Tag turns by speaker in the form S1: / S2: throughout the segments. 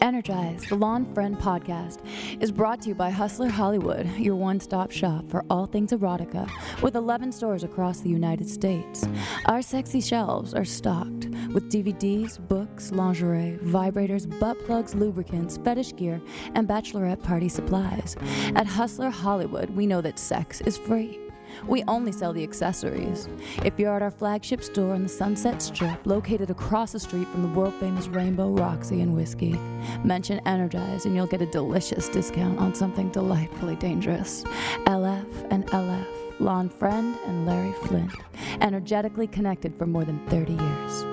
S1: Energize, the Lon Friend podcast, is brought to you by Hustler Hollywood, your one stop shop for all things erotica, with 11 stores across the United States. Our sexy shelves are stocked with DVDs, books, lingerie, vibrators, butt plugs, lubricants, fetish gear, and bachelorette party supplies. At Hustler Hollywood, we know that sex is free. We only sell the accessories. If you're at our flagship store on the Sunset Strip, located across the street from the world famous Rainbow Roxy and Whiskey, mention Energize and you'll get a delicious discount on something delightfully dangerous. LF and LF, Lon Friend and Larry Flynt, energetically connected for more than 30 years.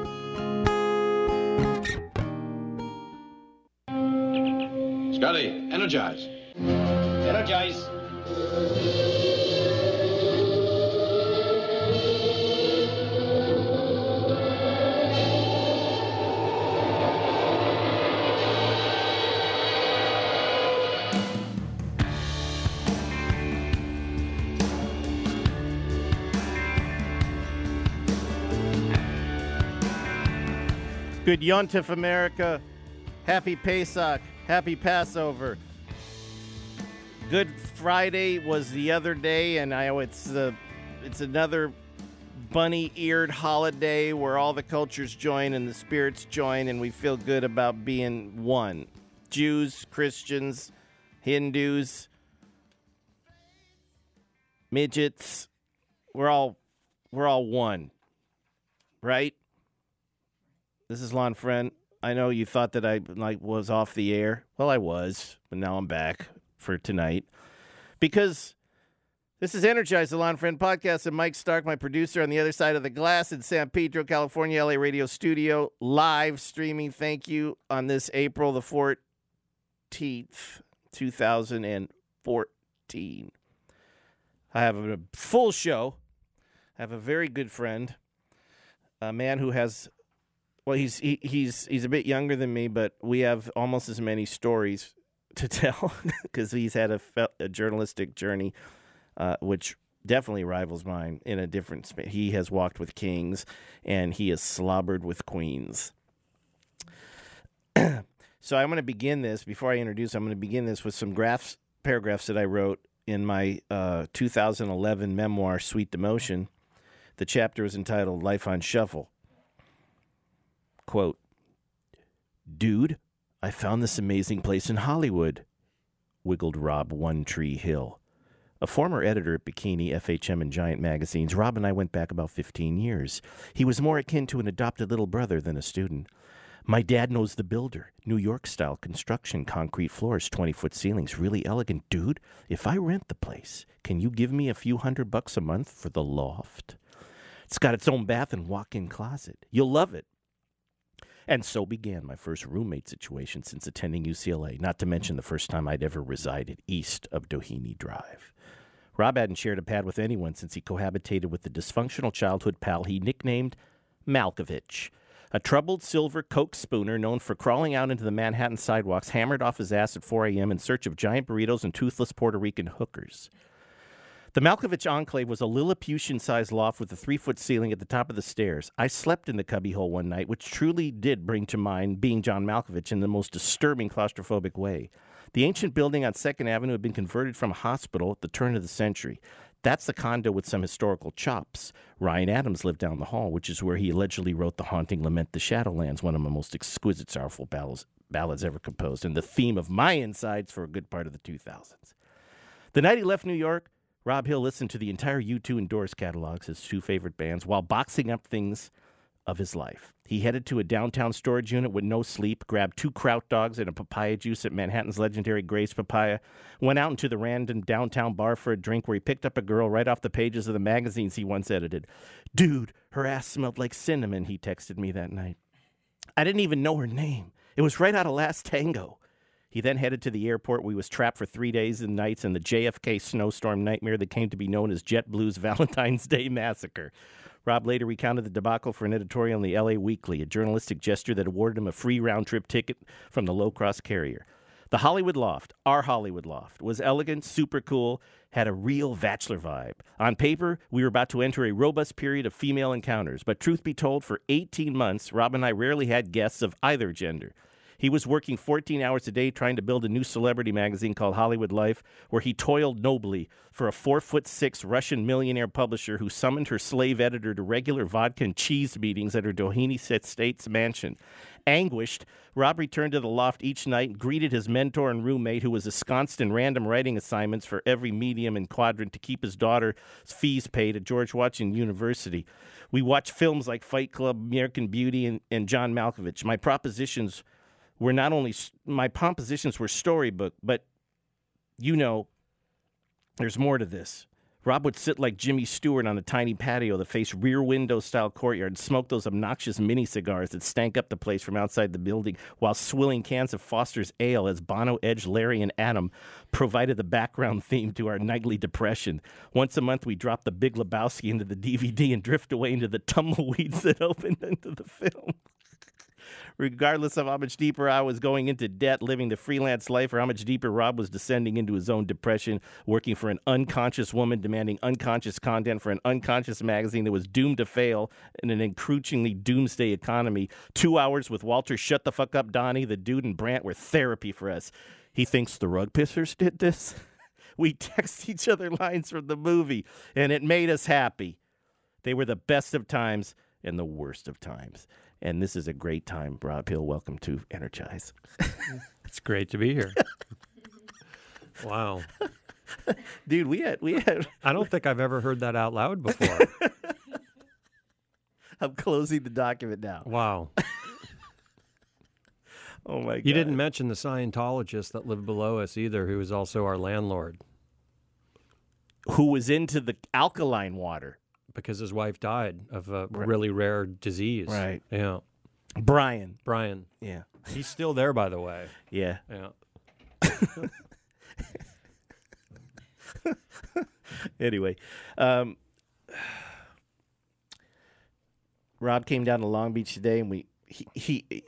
S2: Scotty, energize.
S3: Energize.
S4: Good Yontif America. Happy Pesach. Happy Passover. Good Friday was the other day, and I it's uh, it's another bunny-eared holiday where all the cultures join and the spirits join, and we feel good about being one. Jews, Christians, Hindus, midgets. We're all we're all one, right? This is Lon Friend. I know you thought that I like was off the air. Well, I was, but now I'm back for tonight because this is Energize the Lon Friend podcast, and Mike Stark, my producer, on the other side of the glass in San Pedro, California, LA radio studio, live streaming. Thank you on this April the fourteenth, two thousand and fourteen. I have a full show. I have a very good friend, a man who has well, he's he, he's he's a bit younger than me, but we have almost as many stories to tell because he's had a, a journalistic journey, uh, which definitely rivals mine in a different space. He has walked with kings, and he has slobbered with queens. so I'm going to begin this before I introduce. I'm going to begin this with some graphs, paragraphs that I wrote in my uh, 2011 memoir, Sweet Demotion. The chapter is entitled "Life on Shuffle." Quote, Dude, I found this amazing place in Hollywood, wiggled Rob One Tree Hill. A former editor at Bikini, FHM, and Giant magazines, Rob and I went back about 15 years. He was more akin to an adopted little brother than a student. My dad knows the builder. New York style construction, concrete floors, 20 foot ceilings, really elegant. Dude, if I rent the place, can you give me a few hundred bucks a month for the loft? It's got its own bath and walk in closet. You'll love it. And so began my first roommate situation since attending UCLA, not to mention the first time I'd ever resided east of Doheny Drive. Rob hadn't shared a pad with anyone since he cohabitated with the dysfunctional childhood pal he nicknamed Malkovich, a troubled silver Coke spooner known for crawling out into the Manhattan sidewalks, hammered off his ass at 4 a.m. in search of giant burritos and toothless Puerto Rican hookers. The Malkovich Enclave was a Lilliputian sized loft with a three foot ceiling at the top of the stairs. I slept in the cubbyhole one night, which truly did bring to mind being John Malkovich in the most disturbing claustrophobic way. The ancient building on 2nd Avenue had been converted from a hospital at the turn of the century. That's the condo with some historical chops. Ryan Adams lived down the hall, which is where he allegedly wrote the haunting Lament the Shadowlands, one of my most exquisite, sorrowful ballads, ballads ever composed, and the theme of my insides for a good part of the 2000s. The night he left New York, Rob Hill listened to the entire U2 and Doors catalogs, his two favorite bands, while boxing up things of his life. He headed to a downtown storage unit with no sleep, grabbed two kraut dogs and a papaya juice at Manhattan's legendary Gray's Papaya, went out into the random downtown bar for a drink where he picked up a girl right off the pages of the magazines he once edited. Dude, her ass smelled like cinnamon, he texted me that night. I didn't even know her name. It was right out of Last Tango. He then headed to the airport where he was trapped for three days and nights in the JFK snowstorm nightmare that came to be known as JetBlue's Valentine's Day Massacre. Rob later recounted the debacle for an editorial in the LA Weekly, a journalistic gesture that awarded him a free round trip ticket from the low cost carrier. The Hollywood Loft, our Hollywood Loft, was elegant, super cool, had a real bachelor vibe. On paper, we were about to enter a robust period of female encounters, but truth be told, for 18 months, Rob and I rarely had guests of either gender. He was working 14 hours a day trying to build a new celebrity magazine called Hollywood Life, where he toiled nobly for a four foot six Russian millionaire publisher who summoned her slave editor to regular vodka and cheese meetings at her Doheny Estates mansion. Anguished, Rob returned to the loft each night and greeted his mentor and roommate, who was ensconced in random writing assignments for every medium and quadrant to keep his daughter's fees paid at George Washington University. We watched films like Fight Club, American Beauty, and, and John Malkovich. My propositions were not only my compositions were storybook, but you know, there's more to this. Rob would sit like Jimmy Stewart on a tiny patio that faced rear window style courtyard and smoke those obnoxious mini cigars that stank up the place from outside the building while swilling cans of Foster's ale as Bono, Edge, Larry, and Adam provided the background theme to our nightly depression. Once a month, we dropped the Big Lebowski into the DVD and drift away into the tumbleweeds that opened into the film regardless of how much deeper I was going into debt, living the freelance life, or how much deeper Rob was descending into his own depression, working for an unconscious woman, demanding unconscious content for an unconscious magazine that was doomed to fail in an encroachingly doomsday economy. Two hours with Walter Shut the Fuck Up Donnie, the dude, and Brandt were therapy for us. He thinks the rug pissers did this. we text each other lines from the movie, and it made us happy. They were the best of times and the worst of times. And this is a great time. Rob Hill, welcome to Energize.
S5: it's great to be here. wow.
S4: Dude, we had we had
S5: I don't think I've ever heard that out loud before.
S4: I'm closing the document now.
S5: Wow.
S4: oh my god.
S5: You didn't mention the Scientologist that lived below us either, who was also our landlord.
S4: Who was into the alkaline water
S5: because his wife died of a really rare disease.
S4: Right.
S5: Yeah.
S4: Brian.
S5: Brian.
S4: Yeah.
S5: He's still there, by the way.
S4: Yeah.
S5: Yeah.
S4: anyway, um, Rob came down to Long Beach today, and we he, he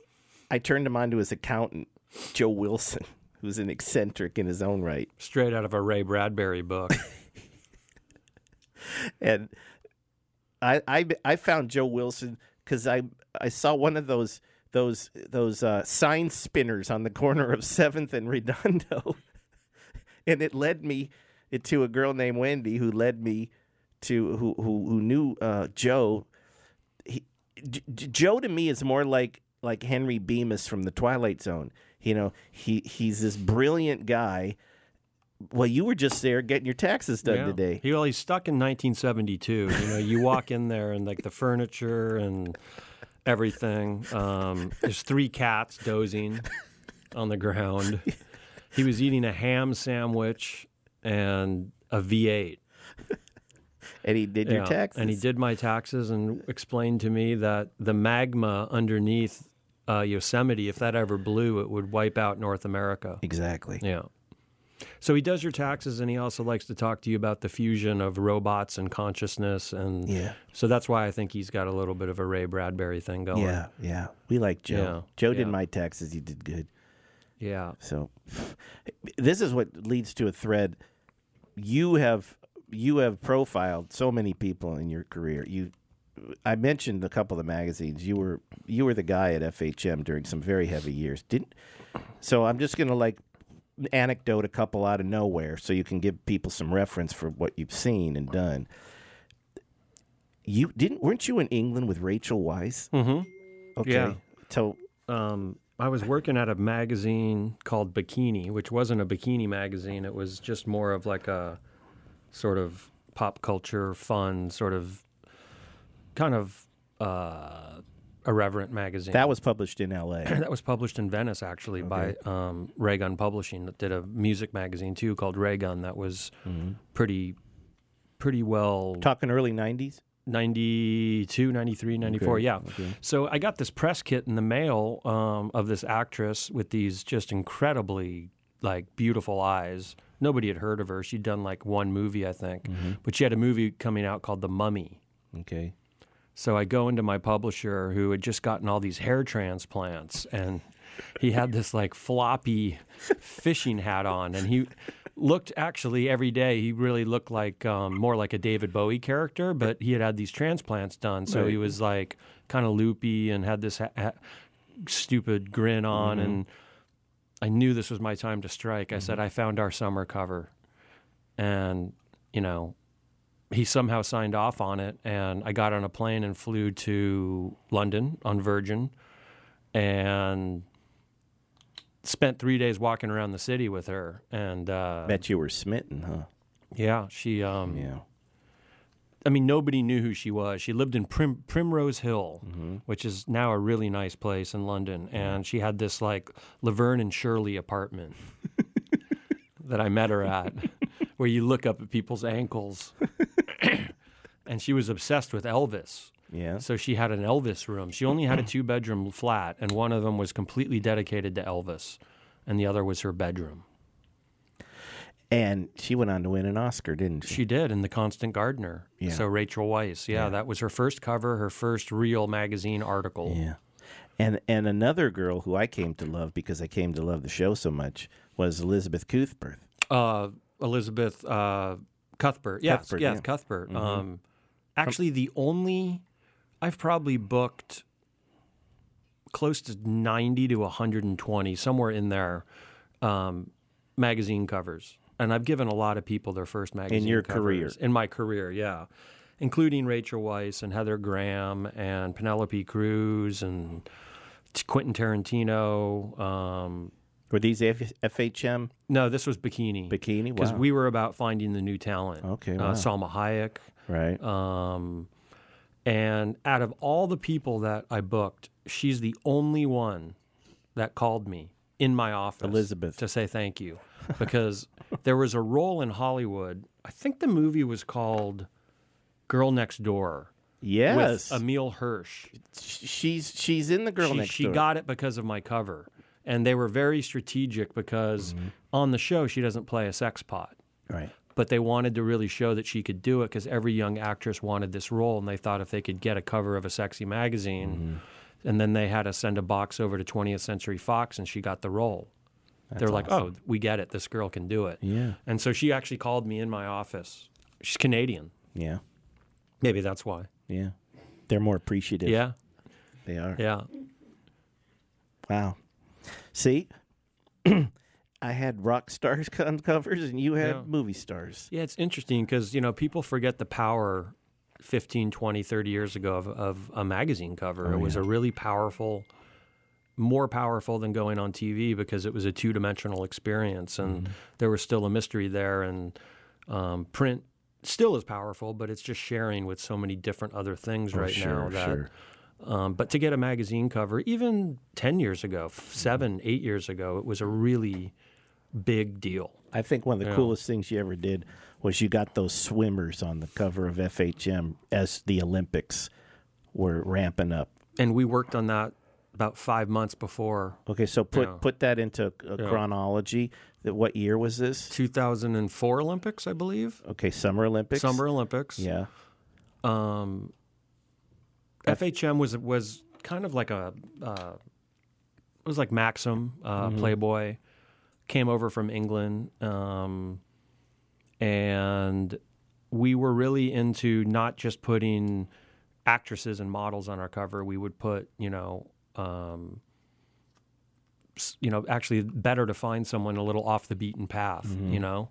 S4: I turned him on to his accountant, Joe Wilson, who's an eccentric in his own right.
S5: Straight out of a Ray Bradbury book.
S4: and I, I I found Joe Wilson because I I saw one of those those those uh, sign spinners on the corner of Seventh and Redondo, and it led me to a girl named Wendy who led me to who who, who knew uh, Joe. He, J- Joe to me is more like like Henry Bemis from the Twilight Zone. You know, he he's this brilliant guy well, you were just there getting your taxes done
S5: yeah.
S4: today.
S5: He, well, he's stuck in 1972. You know, you walk in there and like the furniture and everything. Um, there's three cats dozing on the ground. He was eating a ham sandwich and a V8.
S4: And he did
S5: yeah.
S4: your taxes.
S5: And he did my taxes and explained to me that the magma underneath uh, Yosemite, if that ever blew, it would wipe out North America.
S4: Exactly.
S5: Yeah. So he does your taxes, and he also likes to talk to you about the fusion of robots and consciousness, and
S4: yeah.
S5: So that's why I think he's got a little bit of a Ray Bradbury thing going.
S4: Yeah, yeah. We like Joe.
S5: Yeah,
S4: Joe did
S5: yeah.
S4: my taxes. He did good.
S5: Yeah.
S4: So this is what leads to a thread. You have you have profiled so many people in your career. You I mentioned a couple of the magazines. You were you were the guy at FHM during some very heavy years. Didn't so I'm just gonna like anecdote a couple out of nowhere so you can give people some reference for what you've seen and done. You didn't weren't you in England with Rachel Weisz?
S5: Mm-hmm.
S4: Okay.
S5: Yeah.
S4: So
S5: Um, I was working at a magazine called Bikini, which wasn't a bikini magazine. It was just more of like a sort of pop culture, fun, sort of kind of uh, irreverent magazine.
S4: that was published in LA.
S5: that was published in Venice, actually, by um, Raygun Publishing. That did a music magazine too called Raygun. That was pretty, pretty well
S4: Talking early 90s?
S5: 92, 93, 94.
S4: Okay,
S5: Yeah.
S4: okay.
S5: So I got this press kit in the mail um, of this actress with these just incredibly like beautiful eyes. Nobody had heard of her. She'd done like one movie, I think,
S4: Mm-hmm.
S5: but she had a movie coming out called The Mummy.
S4: Okay.
S5: So I go into my publisher who had just gotten all these hair transplants and he had this like floppy fishing hat on and he looked actually every day he really looked like um, more like a David Bowie character but he had had these transplants done so he was like kind of loopy and had this ha- ha- stupid grin on, and I knew this was my time to strike. I said, I found our summer cover. And, you know, he somehow signed off on it. And I got on a plane and flew to London on Virgin and spent three days walking around the city with her. And, uh,
S4: Bet you were smitten, huh?
S5: yeah, she, um,
S4: Yeah.
S5: I mean, nobody knew who she was. She lived in Prim- Primrose Hill, which is now a really nice place in London. And she had this like Laverne and Shirley apartment that I met her at, where you look up at people's ankles. And she was obsessed with Elvis.
S4: Yeah.
S5: So she had an Elvis room. She only had a two bedroom flat, and one of them was completely dedicated to Elvis, and the other was her bedroom.
S4: And she went on to win an Oscar, didn't she?
S5: She did in The Constant Gardener.
S4: Yeah.
S5: So Rachel Weisz, yeah, that was her first cover, her first real magazine article.
S4: Yeah. And and another girl who I came to love because I came to love the show so much was Elizabeth Cuthbert.
S5: Uh, Elizabeth uh, Cuthbert. Yes,
S4: Cuthbert,
S5: yes,
S4: yeah. Mm-hmm.
S5: Cuthbert. Um, actually, the only I've probably booked close to ninety to one hundred and twenty, somewhere in there, um, magazine covers, and I've given a lot of people their first magazine in
S4: your
S5: covers.
S4: career.
S5: In my career, yeah, including Rachel Weisz and Heather Graham and Penelope Cruz and Quentin Tarantino. Um,
S4: Were these F- FHM
S5: no, this was Bikini.
S4: bikini?
S5: because
S4: Wow.
S5: we were about finding the new talent.
S4: Okay,
S5: uh,
S4: wow.
S5: Salma Hayek.
S4: Right.
S5: Um, and out of all the people that I booked, she's the only one that called me in my office,
S4: Elizabeth.
S5: to say thank you, because there was a role in Hollywood. I think the movie was called Girl Next Door
S4: yes.
S5: with Emile Hirsch.
S4: she's she's in the girl
S5: she,
S4: next
S5: she
S4: door.
S5: She got it because of my cover, and they were very strategic because
S4: Mm-hmm.
S5: on the show she doesn't play a sex pot
S4: right.
S5: But they wanted to really show that she could do it because every young actress wanted this role, and they thought if they could get a cover of a sexy magazine,
S4: Mm-hmm.
S5: and then they had to send a box over to 20th Century Fox, and she got the role. They're like, "Oh, we get it. This girl can do it."
S4: Yeah.
S5: And so she actually called me in my office. She's Canadian.
S4: Yeah.
S5: Maybe that's why.
S4: Yeah. They're more appreciative.
S5: Yeah,
S4: They are.
S5: yeah.
S4: Wow. See, I had rock stars on covers, and you had
S5: Yeah.
S4: movie stars.
S5: Yeah, it's interesting because, you know, people forget the power 15, 20, 30 years ago of, of a magazine cover. it was a really powerful, more powerful than going on TV because it was a two dimensional experience and there was still a mystery there. And um, print still is powerful, but it's just sharing with so many different other things right now that.
S4: sure.
S5: Um, but to get a magazine cover, even 10 years ago, seven, eight years ago, it was a really big deal.
S4: I think one of the
S5: Yeah.
S4: coolest things you ever did was you got those swimmers on the cover of FHM as the Olympics were ramping up.
S5: And we worked on that about five months before
S4: Okay, so put
S5: Yeah.
S4: put that into a chronology. That what year was this?
S5: 2004 Olympics, I believe.
S4: Okay, Summer Olympics.
S5: Summer Olympics.
S4: Yeah.
S5: Um, FHM was was kind of like a uh, it was like Maxim, uh,
S4: Mm-hmm.
S5: Playboy, came over from England, um, and we were really into not just putting actresses and models on our cover. We would put you know. Um, you know, actually, better to find someone a little off the beaten path.
S4: Mm-hmm.
S5: You know,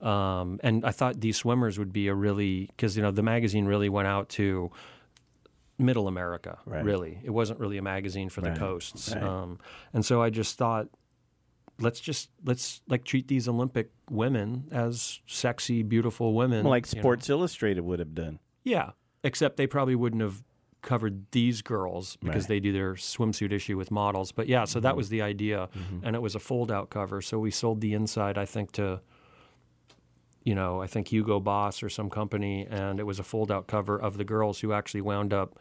S5: um, and I thought these swimmers would be a really because you know the magazine really went out to middle America.
S4: Right.
S5: Really, it wasn't really a magazine for
S4: Right.
S5: the coasts.
S4: Right.
S5: Um, and so I just thought, let's just let's like treat these Olympic women as sexy, beautiful women,
S4: like
S5: you know.
S4: Sports Illustrated would have done.
S5: Yeah, except they probably wouldn't have covered these girls because
S4: Right. Mm-hmm.
S5: they do their swimsuit issue with models. But yeah, so that was the idea, and it was a fold-out cover. So we sold the inside, I think, to you know, I think Hugo Boss or some company, and it was a fold-out cover of the girls who actually wound up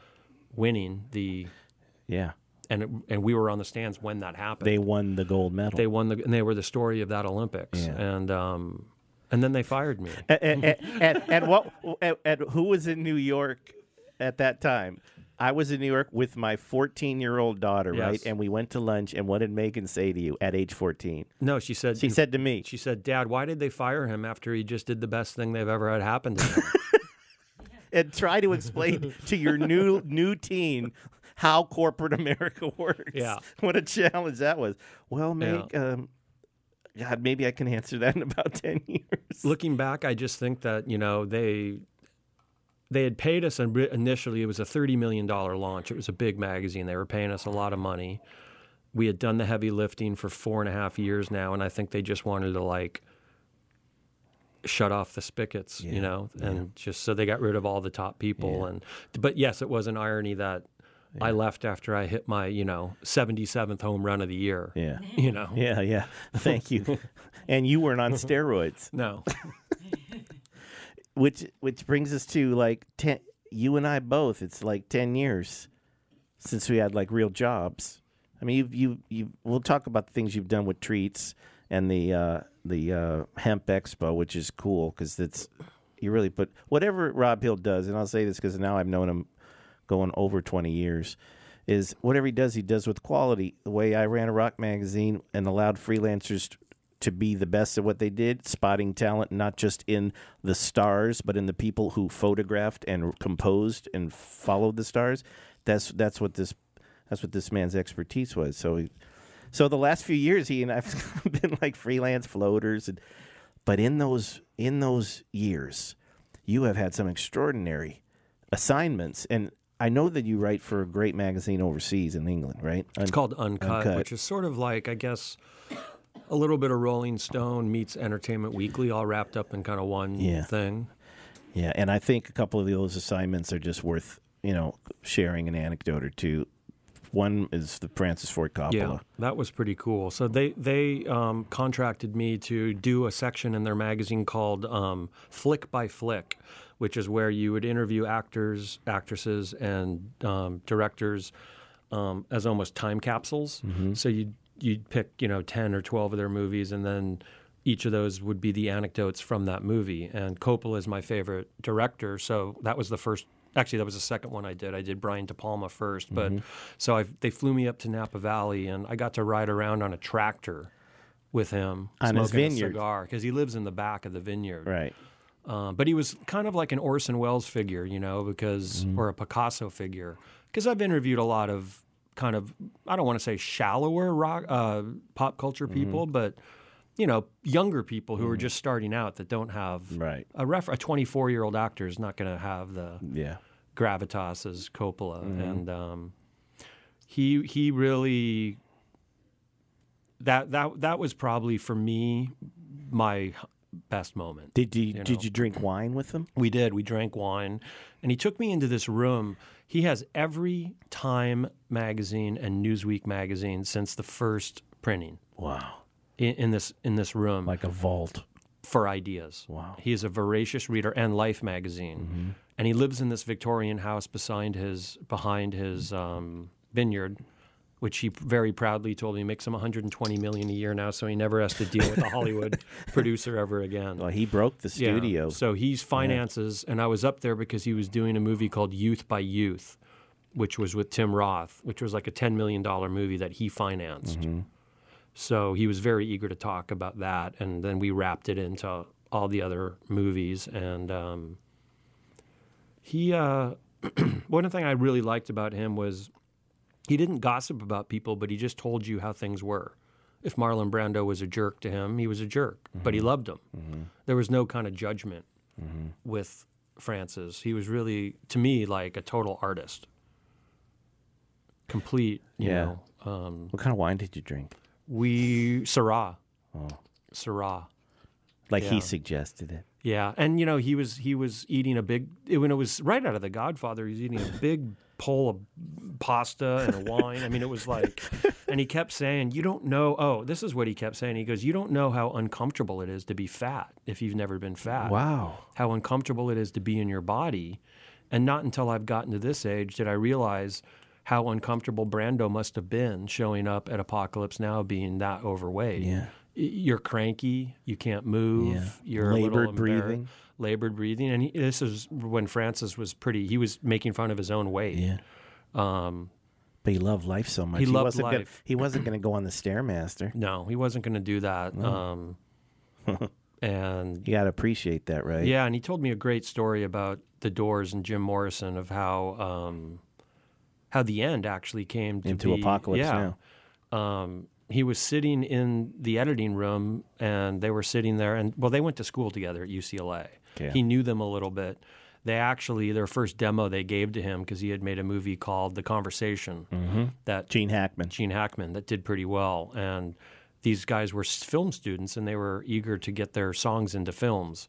S5: winning the.
S4: Yeah.
S5: And and we were on the stands when that happened.
S4: They won the gold medal.
S5: They won the and they were the story of that Olympics,
S4: Yeah.
S5: and um, and then they fired me.
S4: and, and, and what? And who was in New York at that time? I was in New York with my 14 year old daughter, right? And we went to lunch. And what did Megan say to you at age 14?
S5: No, she said
S4: She said to me,
S5: She said, "Dad, why did they fire him after he just did the best thing they've ever had happen to him?"
S4: and try to explain to your new new teen how corporate America works.
S5: Yeah.
S4: what a challenge that was. Well, make um, God, maybe I can answer that in about ten years.
S5: Looking back, I just think that you know they they had paid us and initially it was a thirty million dollar launch. It was a big magazine. They were paying us a lot of money. We had done the heavy lifting for four and a half years now, and I think they just wanted to like shut off the spigots, you know, and just so they got rid of all the top people. And but yes, it was an irony that I left after I hit my you know seventy seventh home run of the year.
S4: Yeah.
S5: You know,
S4: Yeah, yeah. Thank you. and you weren't on steroids,
S5: no,
S4: which which brings us to like ten. You and I both. It's like ten years since we had like real jobs. I mean, you you you. We'll talk about the things you've done with treats and the uh, the uh, hemp expo, which is cool because it's you really put whatever Rob Hill does, and I'll say this because now I've known him going over twenty years. Is whatever he does, he does with quality. The way I ran a rock magazine and allowed freelancers to be the best at what they did, spotting talent not just in the stars, but in the people who photographed and composed and followed the stars. That's that's what this that's what this man's expertise was. So, he, so the last few years, he and I've been like freelance floaters, and but in those in those years, you have had some extraordinary assignments, and I know that you write for a great magazine overseas in England, right?
S5: It's called Uncut,
S4: Uncut.
S5: which is sort of like, I guess, a little bit of Rolling Stone meets Entertainment Weekly, all wrapped up in kind of one
S4: Yeah.
S5: thing.
S4: Yeah, and I think a couple of those assignments are just worth you know sharing an anecdote or two. One is the Francis Ford Coppola.
S5: Yeah, that was pretty cool. So they they um, contracted me to do a section in their magazine called um, Flick by Flick, which is where you would interview actors, actresses, and um, directors um, as almost time capsules. So you'd you'd pick you know ten or twelve of their movies, and then each of those would be the anecdotes from that movie. And Coppola is my favorite director, so that was the first. Actually, that was the second one I did. I did Brian De Palma first, but so I, they flew me up to Napa Valley, and I got to ride around on a tractor with him
S4: On his vineyard.
S5: a cigar because he lives in the back of the vineyard.
S4: Right.
S5: Uh, but he was kind of like an Orson Welles figure, you know, because or a Picasso figure. Because I've interviewed a lot of kind of I don't want to say shallower rock uh, pop culture people, but you know, younger people who are just starting out that don't have
S4: Right.
S5: a ref. A 24 year old actor is not going to have the
S4: Yeah.
S5: gravitas as Coppola, and um, he he really that that that was probably for me my best moment.
S4: Did you,
S5: You
S4: did you drink wine with them?
S5: We did. We drank wine, and he took me into this room. He has every Time magazine and Newsweek magazine since the first printing
S4: Wow.
S5: in, in this in this room
S4: Like a vault.
S5: for ideas.
S4: Wow.
S5: He is a voracious reader and Life magazine, and he lives in this Victorian house beside his behind his um, vineyard, which he very proudly told me makes him 120 million a year now, so he never has to deal with a Hollywood producer ever again.
S4: Well, he broke the
S5: Yeah.
S4: studio.
S5: So he's finances, and I was up there because he was doing a movie called Youth by Youth, which was with Tim Roth, which was like a $10 million movie that he financed. So he was very eager to talk about that, and then we wrapped it into all the other movies. And um, he, uh, one thing I really liked about him was he didn't gossip about people, but he just told you how things were. If Marlon Brando was a jerk to him, he was a jerk, but he mm-hmm. loved him. Mm-hmm. There was no kind of judgment mm-hmm. with Francis. He was really, to me, like a total artist, complete. You
S4: Yeah.
S5: know, um,
S4: what kind of wine did you drink?
S5: we Syrah, oh. Syrah.
S4: Like
S5: Yeah.
S4: he suggested it.
S5: Yeah, and you know he was he was eating a big when it was right out of The Godfather. He was eating a big bowl of pasta and a wine. I mean, it was like, and he kept saying, "You don't know." Oh, this is what he kept saying. He goes, "You don't know how uncomfortable it is to be fat if you've never been fat.
S4: Wow.
S5: How uncomfortable it is to be in your body." And not until I've gotten to this age did I realize how uncomfortable Brando must have been showing up at Apocalypse Now being that overweight.
S4: Yeah.
S5: You're cranky. You can't move.
S4: Yeah.
S5: You're a little
S4: Labored breathing.
S5: Labored breathing, and he, this is when Francis was pretty. He was making fun of his own weight.
S4: Yeah.
S5: Um,
S4: But he loved life so much.
S5: He loved
S4: wasn't Gonna,
S5: life.
S4: he wasn't going to go on the Stairmaster.
S5: no, he wasn't going to do that. Um, and
S4: You got to appreciate that, right?
S5: yeah, and he told me a great story about the Doors and Jim Morrison of how um, how the end actually came to
S6: Into
S5: be.
S6: Apocalypse
S5: Yeah. Um, he was sitting in the editing room, and they were sitting there, and well, they went to school together at UCLA. He knew them a little bit. They actually their first demo they gave to him because he had made a movie called The Conversation mm-hmm. that
S6: Gene Hackman.
S5: Gene Hackman that did pretty well. And these guys were film students and they were eager to get their songs into films.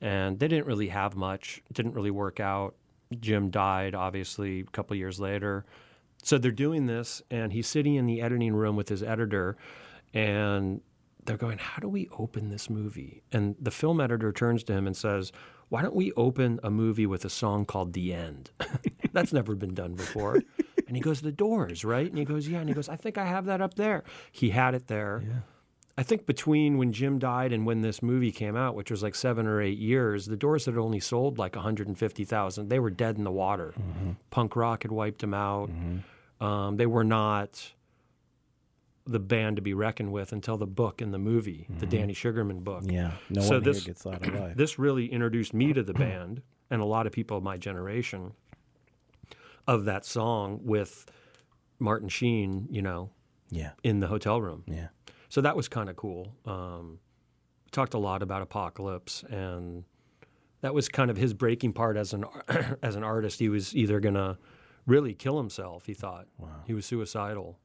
S5: And they didn't really have much. It didn't really work out. Jim died, obviously, a couple years later. So they're doing this, and he's sitting in the editing room with his editor, and they're going, How do we open this movie? And the film editor turns to him and says, Why don't we open a movie with a song called The End? That's never been done before. And he goes, The Doors, right? And he goes, Yeah. And he goes, I think I have that up there. He had it there. I think between when Jim died and when this movie came out, which was like seven or eight years, the Doors had only sold like 150,000. They were dead in the water. Punk rock had wiped them out. Um, they were not the band to be reckoned with until the book and the movie, the Danny Sugerman book.
S6: Yeah. No
S5: So
S6: one
S5: this-
S6: gets out alive.
S5: This really introduced me to the band and a lot of people of my generation of that song with Martin Sheen, you know,
S6: yeah.
S5: in the hotel room.
S6: Yeah.
S5: So that was kind of cool. Um, talked a lot about Apocalypse, and that was kind of his breaking part as an as an artist. He was either gonna really kill himself. He thought he was suicidal,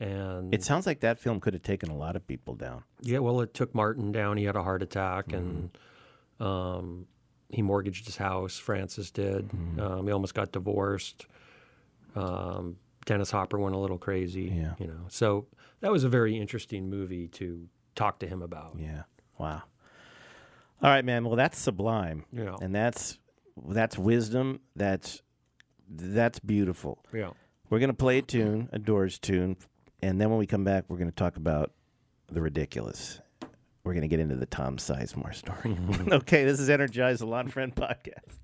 S5: and
S6: It sounds like that film could have taken a lot of people down.
S5: yeah, well, it took Martin down. He had a heart attack, and um, he mortgaged his house. Francis did. Um, he almost got divorced. Um, Dennis Hopper went a little crazy.
S6: Yeah.
S5: you know. So that was a very interesting movie to talk to him about.
S6: Yeah. Wow. All right, man. Well, that's sublime.
S5: Yeah.
S6: And that's that's wisdom. That's that's beautiful.
S5: Yeah.
S6: We're gonna play a tune, a Doors tune, and then when we come back, we're gonna talk about the ridiculous. We're gonna get into the Tom Sizemore story. okay, this is Energize the Lon Friend podcast.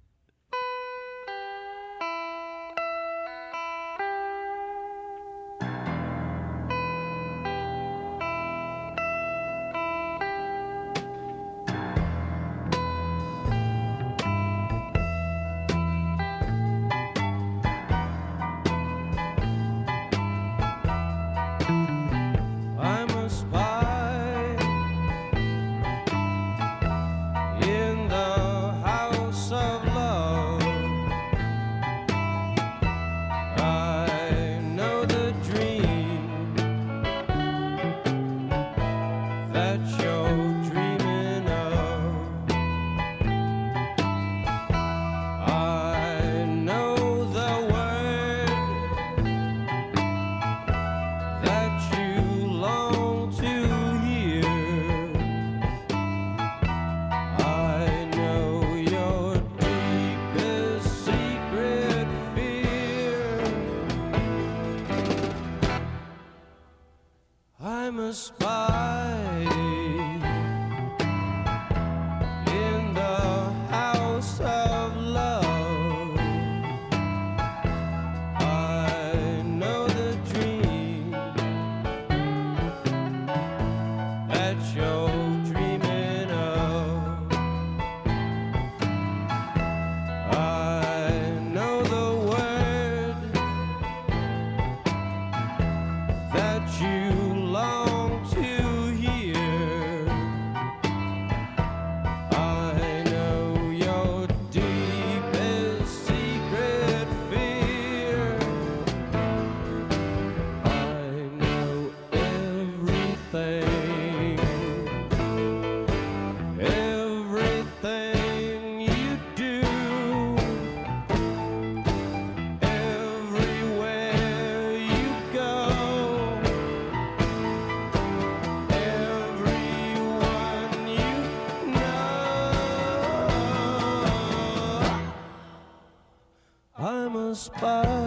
S7: I'm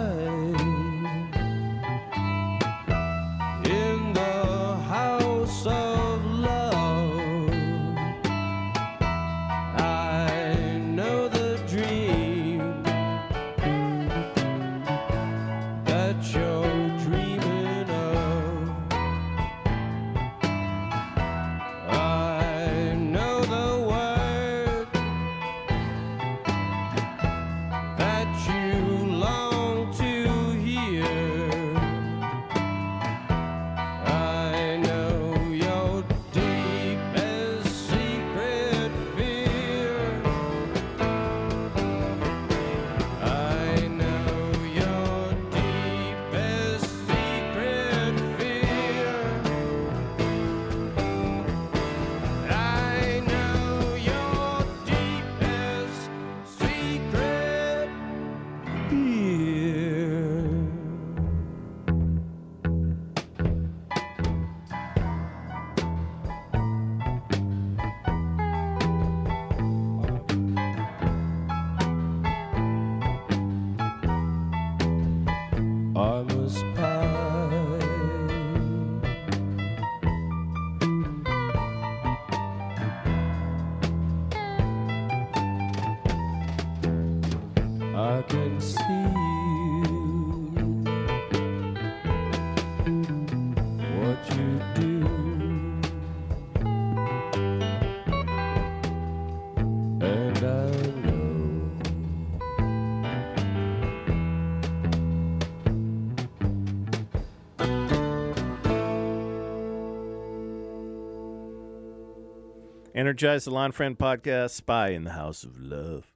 S4: Energize the Lon Friend podcast. Spy in the House of Love.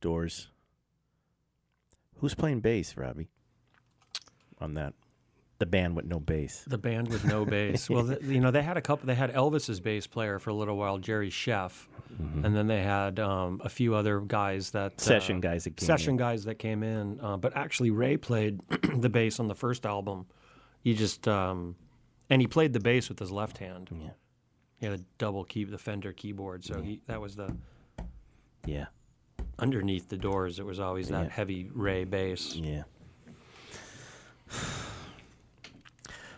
S4: Doors. Who's playing bass, Robbie? On that, the band with no bass.
S5: The band with no bass. Well, th you know, they had a couple. They had Elvis's bass player for a little while, Jerry Scheff, and then they had um, a few other guys that
S4: Session
S5: uh,
S4: guys that came
S5: session
S4: in.
S5: guys that came in. Uh, but actually, Ray played the bass on the first album. He just um, and he played the bass with his left hand.
S4: Yeah.
S5: He had a double key, the Fender keyboard. So he that was the
S4: Yeah,
S5: underneath the doors. It was always that
S4: Yeah.
S5: heavy Ray bass.
S4: yeah.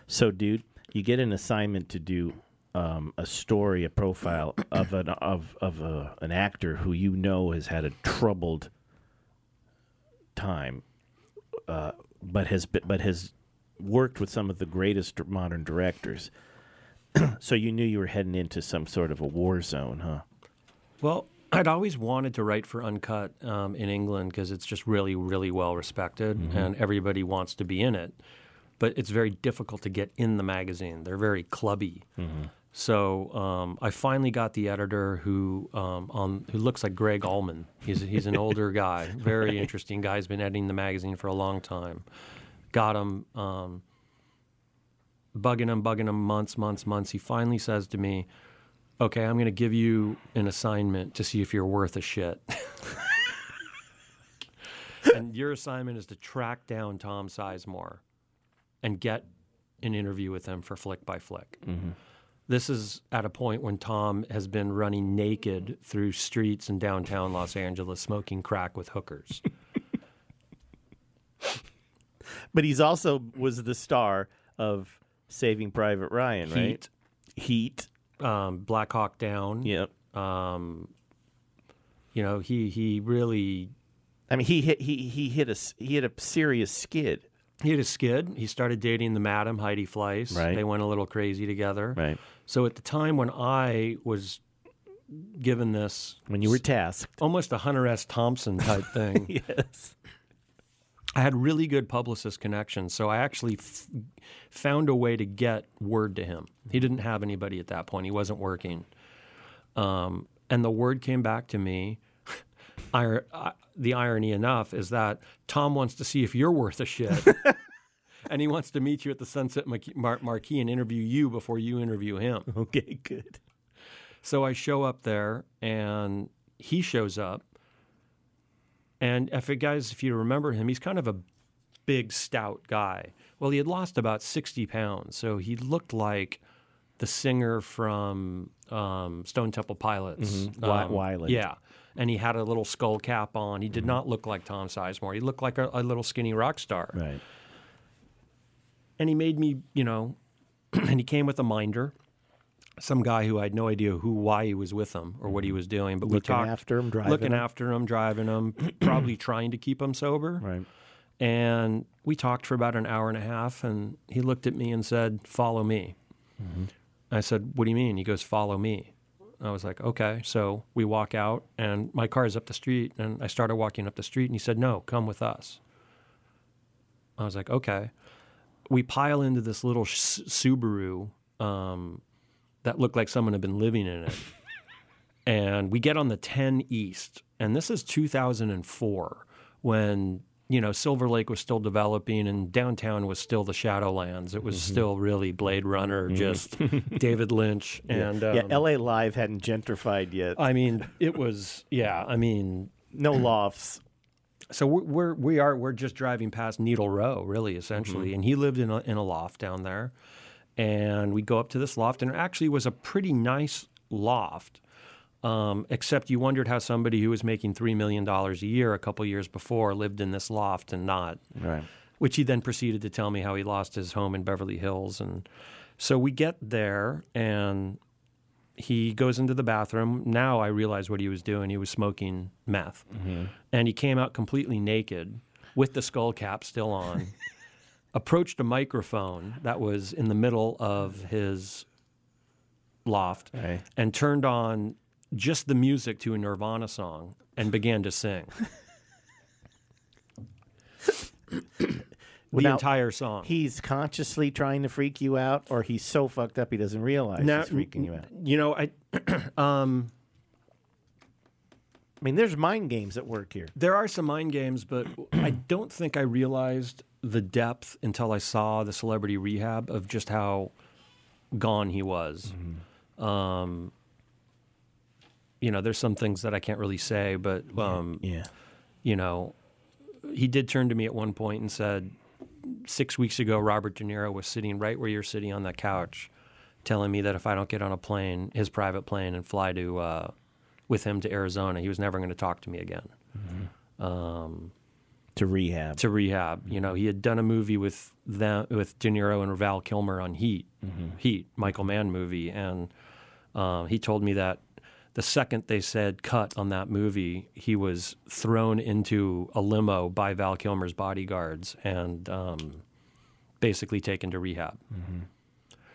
S4: So, dude, you get an assignment to do um, a story, a profile of an of of a, an actor who you know has had a troubled time, uh, but has but has worked with some of the greatest modern directors. so you knew you were heading into some sort of a war zone, huh?
S5: Well, I'd always wanted to write for Uncut um, in England because it's just really, really well respected and everybody wants to be in it. But it's very difficult to get in the magazine. They're very clubby. So um, I finally got the editor who um, on who looks like Gregg Allman. He's he's an older guy, very interesting guy. He's been editing the magazine for a long time. Got him, um, bugging him, bugging him months, months, months. He finally says to me, okay, I'm going to give you an assignment to see if you're worth a shit. and your assignment is to track down Tom Sizemore and get an interview with him for Flick by Flick. Mm-hmm. This is at a point when Tom has been running naked through streets in downtown Los Angeles, smoking crack with hookers.
S4: But he's also was the star of Saving Private Ryan, right?
S5: Heat,
S4: Heat.
S5: um, Black Hawk Down.
S4: Yep.
S5: Um, you know, he he really
S4: I mean, he hit he he hit a he hit a serious skid.
S5: He had a skid. He started dating the madam, Heidi Fleiss.
S4: Right.
S5: They went a little crazy together.
S4: Right.
S5: So at the time when I was given this
S4: When you were tasked.
S5: almost a Hunter S. Thompson type thing,
S4: Yes.
S5: I had really good publicist connections. So I actually f- found a way to get word to him. He didn't have anybody at that point. He wasn't working. Um, and the word came back to me. Ir- uh, the irony enough is that Tom wants to see if you're worth a shit. and he wants to meet you at the Sunset Mar- Marquis and interview you before you interview him.
S4: Okay, good.
S5: So I show up there, and he shows up. And if it, guys, if you remember him, he's kind of a big, stout guy. Well, he had lost about sixty pounds, so he looked like the singer from um, Stone Temple Pilots,
S4: Mhm. Wy- Weiland.
S5: Yeah, and he had a little skull cap on. He did not look like Tom Sizemore. He looked like a, a little skinny rock star
S4: Right.
S5: and he made me, you know, and he came with a minder, some guy who I had no idea who, why he was with him or what he was doing. But we
S4: Looking
S5: talked,
S4: after him, driving
S5: looking
S4: him.
S5: after him, driving him, probably trying to keep him sober.
S4: Right.
S5: And we talked for about an hour and a half, and he looked at me and said, "Follow me." I said, "What do you mean?" He goes, "Follow me." I was like, "Okay." So we walk out, and my car is up the street, and I started walking up the street, and he said, "No, come with us." I was like, "Okay." We pile into this little Subaru um, that looked like someone had been living in it, and we get on the 10 East, and this is 2004 when you know Silver Lake was still developing and downtown was still the Shadowlands. It was
S4: Mm-hmm.
S5: still really Blade Runner, just David Lynch, and
S4: yeah,
S5: um,
S4: L.A. Live hadn't gentrified yet.
S5: I mean, it was yeah. I mean,
S4: no lofts.
S5: so we're, we're we are we're just driving past Needle Row, really, essentially, and he lived in a, in a loft down there, and we go up to this loft, and it actually was a pretty nice loft, um, except you wondered how somebody who was making three million dollars a year a couple years before lived in this loft and not,
S4: Right.
S5: which he then proceeded to tell me how he lost his home in Beverly Hills, and so we get there and. He goes into the bathroom. Now I realize what he was doing. He was smoking meth and he came out completely naked with the skull cap still on, approached a microphone that was in the middle of his loft, and turned on just the music to a Nirvana song and began to sing. the
S4: Now,
S5: entire song.
S4: He's consciously trying to freak you out, or he's so fucked up he doesn't realize
S5: Now-
S4: he's freaking you out.
S5: you know, I um,
S4: I mean, there's mind games at work here.
S5: there are some mind games, but I don't think I realized the depth until I saw the celebrity rehab of just how gone he was. Um, you know, there's some things that I can't really say, but um,
S4: Yeah.
S5: you know, he did turn to me at one point and said, Six weeks ago, Robert De Niro was sitting right where you're sitting on that couch, telling me that if I don't get on a plane, his private plane, and fly to uh, with him to Arizona, he was never going to talk to me again. Um,
S4: To rehab.
S5: to rehab, you know, he had done a movie with them, with De Niro and Val Kilmer on Heat, Heat, Michael Mann movie, and uh, he told me that the second they said cut on that movie, he was thrown into a limo by Val Kilmer's bodyguards and um, basically taken to rehab.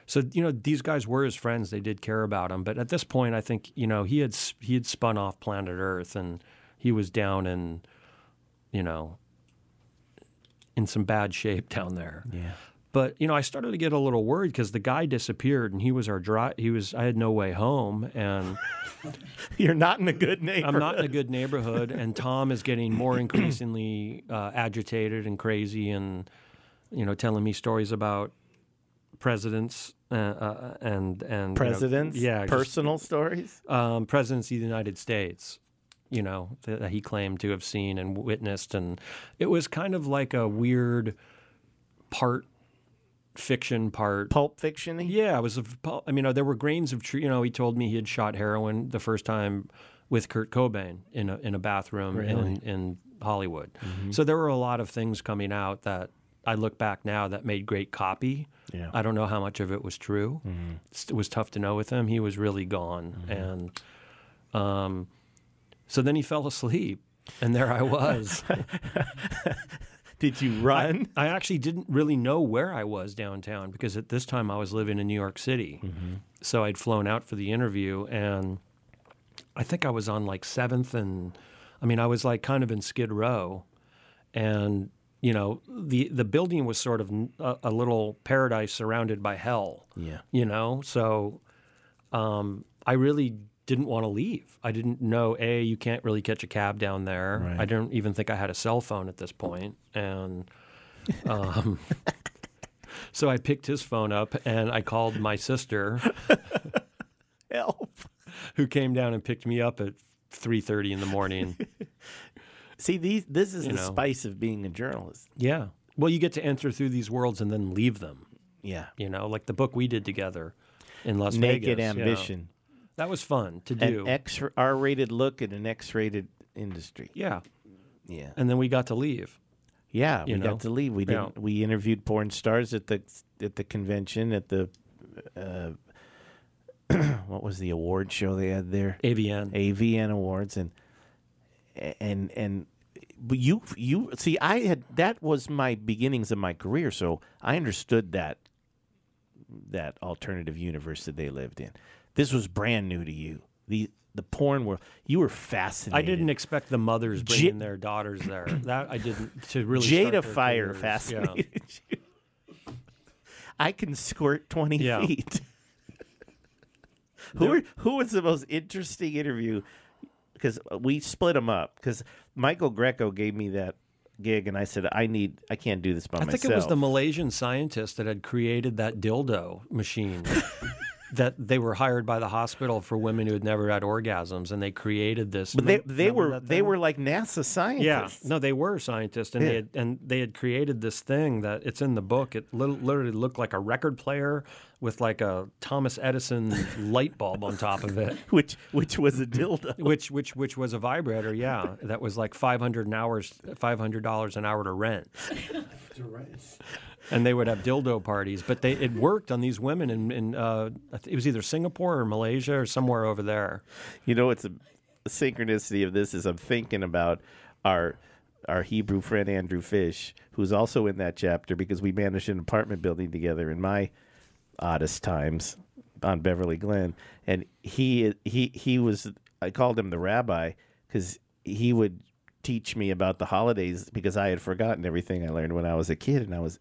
S5: So you know these guys were his friends; they did care about him. But at this point, I think you know he had he had spun off planet Earth, and he was down in you know in some bad shape down there.
S4: yeah.
S5: But you know, I started to get a little worried because the guy disappeared, and he was our dri He was. I had no way home, and
S4: You're not in a good neighborhood.
S5: I'm not in a good neighborhood. And Tom is getting more increasingly uh, agitated and crazy, and you know, telling me stories about presidents uh, uh, and and you know,
S4: Presidents?
S5: yeah, just,
S4: Personal stories?
S5: um, presidents of the United States. You know that he claimed to have seen and witnessed, and it was kind of like a weird part fiction, part
S4: Pulp fiction
S5: yeah, it was. A, I mean, uh, there were grains of truth. You know, he told me he had shot heroin the first time with Kurt Cobain in a in a bathroom in in Hollywood. So there were a lot of things coming out that I look back now that made great copy.
S4: Yeah.
S5: I don't know how much of it was true. It's- It was tough to know with him. He was really gone, and um, so then he fell asleep, and there I was.
S4: Did you run?
S5: I actually didn't really know where I was downtown because at this time I was living in New York City.
S4: Mm-hmm.
S5: So I'd flown out for the interview and I think I was on like 7th and I mean I was like kind of in Skid Row and you know the the building was sort of a, a little paradise surrounded by hell.
S4: Yeah.
S5: You know, so um, I really didn't want to leave. I didn't know a you can't really catch a cab down there.
S4: Right.
S5: I didn't even think I had a cell phone at this point, and um, so I picked his phone up and I called my sister,
S4: Help.
S5: who came down and picked me up at three thirty in the morning.
S4: See, these this is
S5: You
S4: the
S5: know.
S4: spice of being a journalist.
S5: yeah. Well, you get to enter through these worlds and then leave them.
S4: Yeah.
S5: You know, like the book we did together in Las
S4: Naked
S5: Vegas. yeah.
S4: ambition.
S5: That was fun to do.
S4: An X R rated look at an X rated industry.
S5: yeah.
S4: Yeah.
S5: And then we got to leave.
S4: Yeah, we
S5: know?
S4: got to leave. We didn't. We interviewed porn stars at the at the convention at the uh, what was the award show they had there?
S5: AVN.
S4: AVN Awards and and and you you see I had that was my beginnings of my career, so I understood that that alternative universe that they lived in. This was brand new to you. The the porn world. You were fascinated.
S5: I didn't expect the mothers
S4: J-
S5: bringing their daughters there. That I didn't to really.
S4: Jada Fire
S5: careers.
S4: fascinated you. I can squirt twenty
S5: Yeah.
S4: feet. who were, who was the most interesting interview? Because uh, we split them up. Because Michael Grecco gave me that gig, and I said I need I can't do this by myself.
S5: I
S4: myself.
S5: think it was the Malaysian scientist that had created that dildo machine. that they were hired by the hospital for women who had never had orgasms, and they created this.
S4: But they they were they were like NASA scientists.
S5: Yeah, no, they were scientists, and
S4: Yeah.
S5: they had, and they had created this thing that it's in the book. It lit- literally looked like a record player with like a Thomas Edison light bulb on top of it.
S4: which which was a dildo.
S5: which which which was a vibrator, yeah. That was like five hundred an hours, five hundred dollars an hour to rent. And they would have dildo parties, but they it worked on these women in, in uh, it was either Singapore or Malaysia or somewhere over there.
S4: You know, it's a, synchronicity of this is I'm thinking about our our Hebrew friend Andrew Fish, who's also in that chapter because we managed an apartment building together in my oddest times on Beverly Glen, and he he he was I called him the rabbi because he would teach me about the holidays because I had forgotten everything I learned when I was a kid, and I was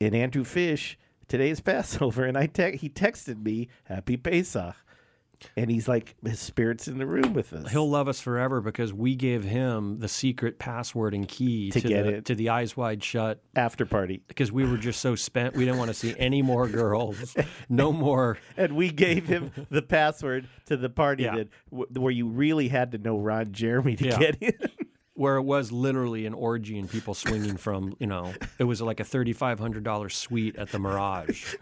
S4: in Andrew Fish. Today is Passover, and I te- he texted me Happy Pesach, and he's like his spirits in the room with us.
S5: He'll love us forever because we gave him the secret password and key
S4: To
S5: to,
S4: get
S5: the,
S4: it.
S5: to the eyes wide shut
S4: after party,
S5: because we were just so spent. We didn't want to see any more girls, no more.
S4: and we gave him the password to the party
S5: Yeah.
S4: that w- where you really had to know Ron Jeremy to
S5: Yeah.
S4: get in.
S5: Where it was literally an orgy and people swinging from, you know, it was like a thirty-five hundred dollar suite at the Mirage,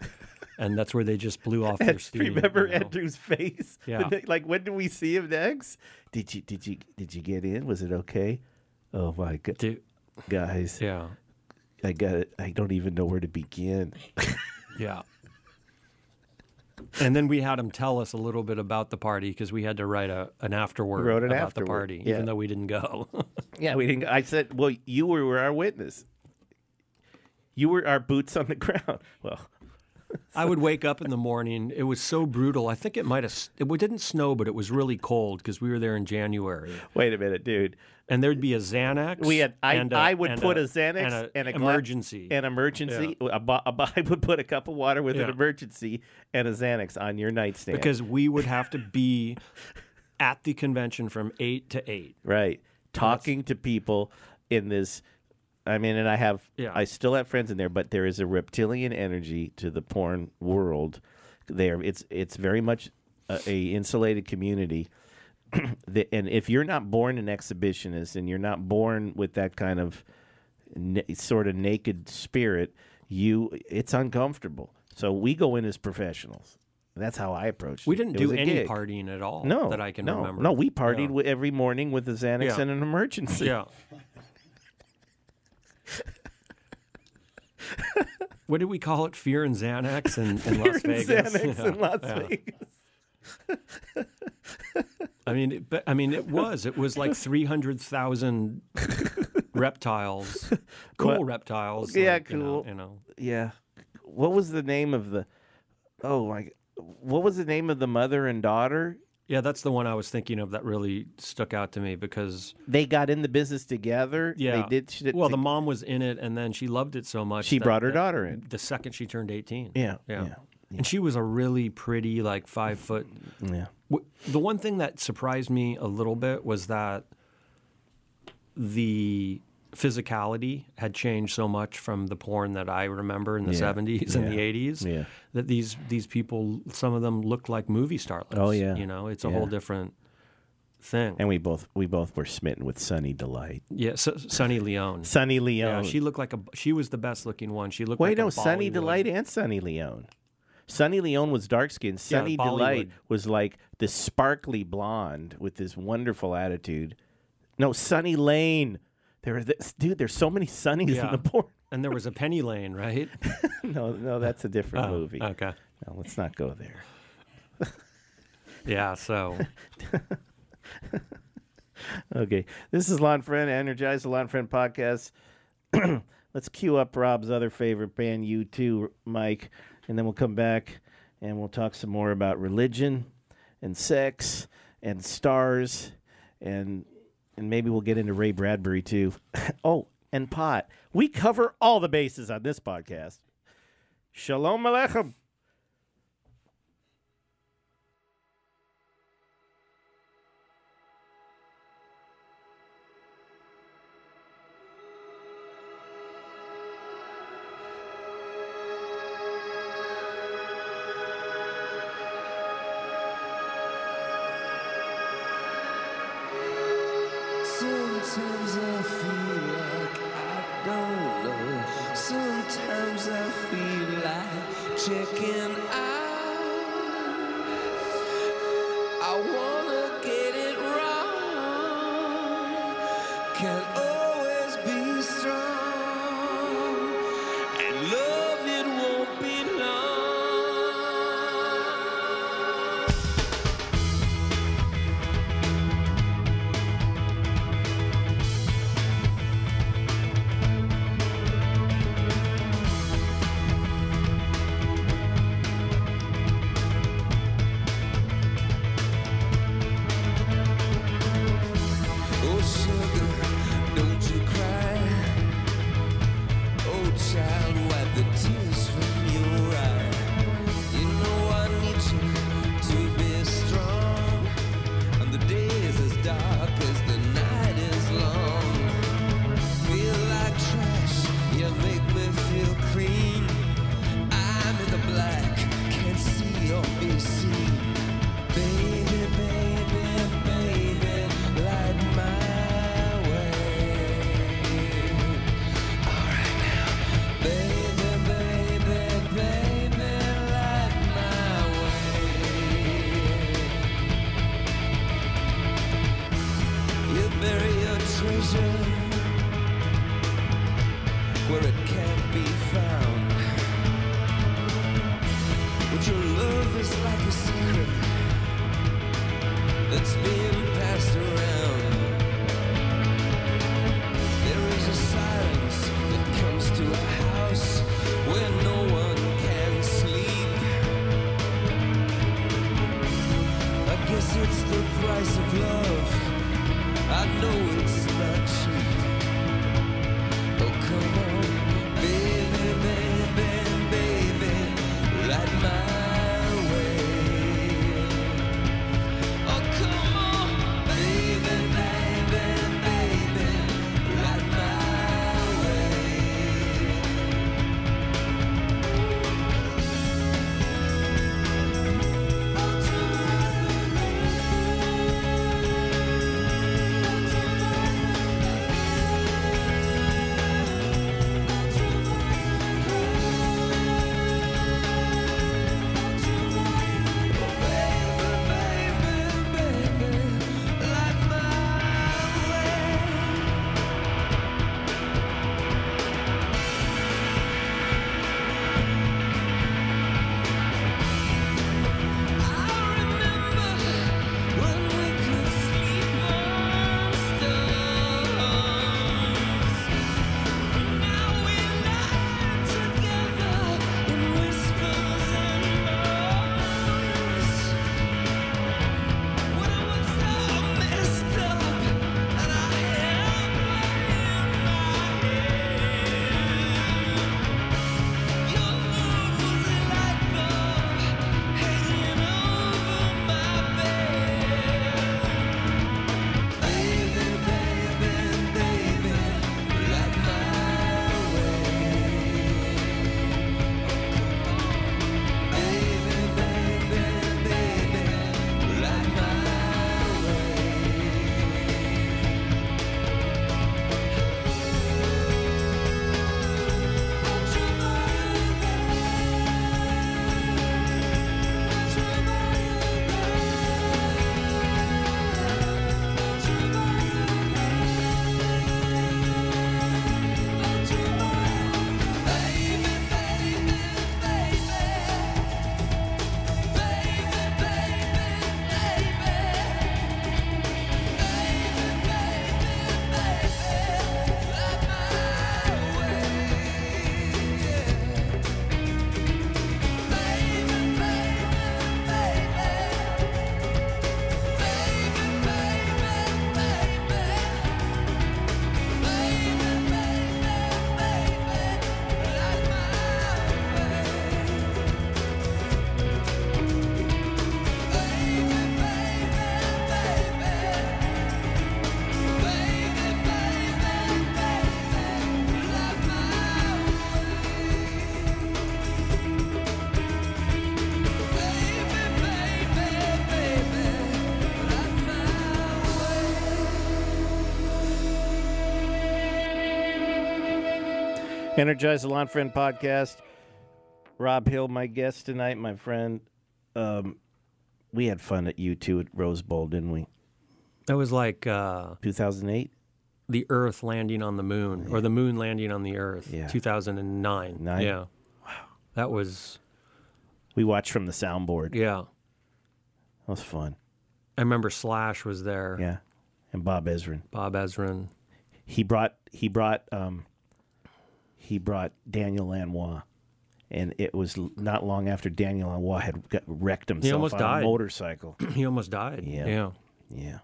S5: and that's where they just blew off their steam.
S4: Remember
S5: you know?
S4: Andrew's face?
S5: Yeah.
S4: like when do we see him next? Did you did you did you get in? Was it okay? Oh my god,
S5: Dude,
S4: guys!
S5: yeah,
S4: I got it. I don't even know where to begin.
S5: yeah. And then we had him tell us a little bit about the party because we had to write a, an afterword
S4: wrote an
S5: about
S4: afterword,
S5: the party,
S4: yeah.
S5: even though we didn't go.
S4: yeah, we didn't. I said, well, you were, were our witness. You were our boots on the ground. Well,
S5: I would wake up in the morning. It was so brutal. I think it might have. It didn't snow, but it was really cold because we were there in January.
S4: wait a minute, dude.
S5: And there'd be a Xanax.
S4: We had. I,
S5: and a-
S4: I would
S5: and
S4: put a, Xanax
S5: and a,
S4: and a gla-
S5: emergency.
S4: An emergency. A bo- I would put a cup of water with an emergency and a Xanax on your nightstand.
S5: because we would have to be at the convention from eight to eight.
S4: right talking to people in this i mean and i have
S5: Yeah.
S4: i still have friends in there but there is a reptilian energy to the porn world there it's it's very much a, a insulated community The- and if you're not born an exhibitionist and you're not born with that kind of na- sort of naked spirit you it's uncomfortable so we go in as professionals that's how i approached
S5: We didn't
S4: It
S5: do
S4: a
S5: any
S4: gig.
S5: partying at all
S4: no
S5: that I can
S4: no,
S5: remember.
S4: no we partied
S5: Yeah.
S4: every morning with a xanax
S5: Yeah.
S4: and an emergency
S5: Yeah. what did we call it? Fear and Xanax in, in Las Vegas.
S4: Xanax
S5: Yeah,
S4: in Las
S5: yeah.
S4: Vegas.
S5: I mean, it, but, I mean, it was. It was like three hundred thousand reptiles, cool reptiles.
S4: yeah,
S5: like, you know-
S4: cool.
S5: You know,
S4: Yeah. What was the name of the? Oh my! What was the name of the mother and daughter?
S5: Yeah, that's the one I was thinking of that really stuck out to me because
S4: They got in the business together.
S5: yeah,
S4: They did. Shit
S5: well,
S4: to-
S5: the mom was in it, and then she loved it so much
S4: She
S5: that-
S4: brought her daughter in.
S5: the second she turned eighteen.
S4: Yeah,
S5: yeah.
S4: yeah,
S5: And she was a really pretty, like five foot
S4: yeah.
S5: The one thing that surprised me a little bit was that the physicality had changed so much from the porn that I remember in the
S4: Yeah,
S5: 70s and the 80s
S4: yeah.
S5: that these these people some of them looked like movie starlets.
S4: Oh, yeah,
S5: You know, it's a whole different thing.
S4: And we both we both were smitten with Sunny Delight.
S5: yeah, so, Sunny Leone.
S4: Sunny
S5: Yeah,
S4: Leone.
S5: she looked like a she was the best looking one. She looked
S4: Wait,
S5: like
S4: no,
S5: a
S4: Sunny Delight and Sunny Leone. Sunny Leone was dark skinned. Sunny Delight was like this sparkly blonde with this wonderful attitude. No, Sunny Lane. There, are this, dude. There's so many Sunnies
S5: Yeah.
S4: in the porn.
S5: And there was a Penny Lane, right?
S4: no, no, that's a different
S5: Oh,
S4: movie.
S5: Okay.
S4: No, let's not go there.
S5: Yeah, so
S4: Okay, this is Lon Friend, Energize the Lon Friend podcast. Let's cue up Rob's other favorite band, U2, Mike, and then we'll come back and we'll talk some more about religion and sex and stars and and maybe we'll get into Ray Bradbury too. oh, and pot. We cover all the bases on this podcast. Shalom Aleichem.
S8: I'm in the black, can't see or be seen.
S4: Energize the Lon Friend podcast. Rob Hill, my guest tonight, my friend. Um, we had fun at U2 at Rose Bowl, didn't we?
S5: That was like uh,
S4: 2008?
S5: the Earth landing on the moon, or the moon landing on the Earth.
S4: Yeah.
S5: 2009.
S4: Nine?
S5: Yeah. Wow. That was
S4: We watched from the soundboard.
S5: yeah.
S4: That was fun.
S5: I remember Slash was there.
S4: Yeah. And Bob Ezrin.
S5: Bob Ezrin.
S4: He brought he brought um he brought Daniel Lanois. And it was not long after Daniel Lanois had got, wrecked himself
S5: almost
S4: on
S5: died.
S4: a motorcycle.
S5: he almost died.
S4: Yeah.
S5: Yeah.
S4: yeah.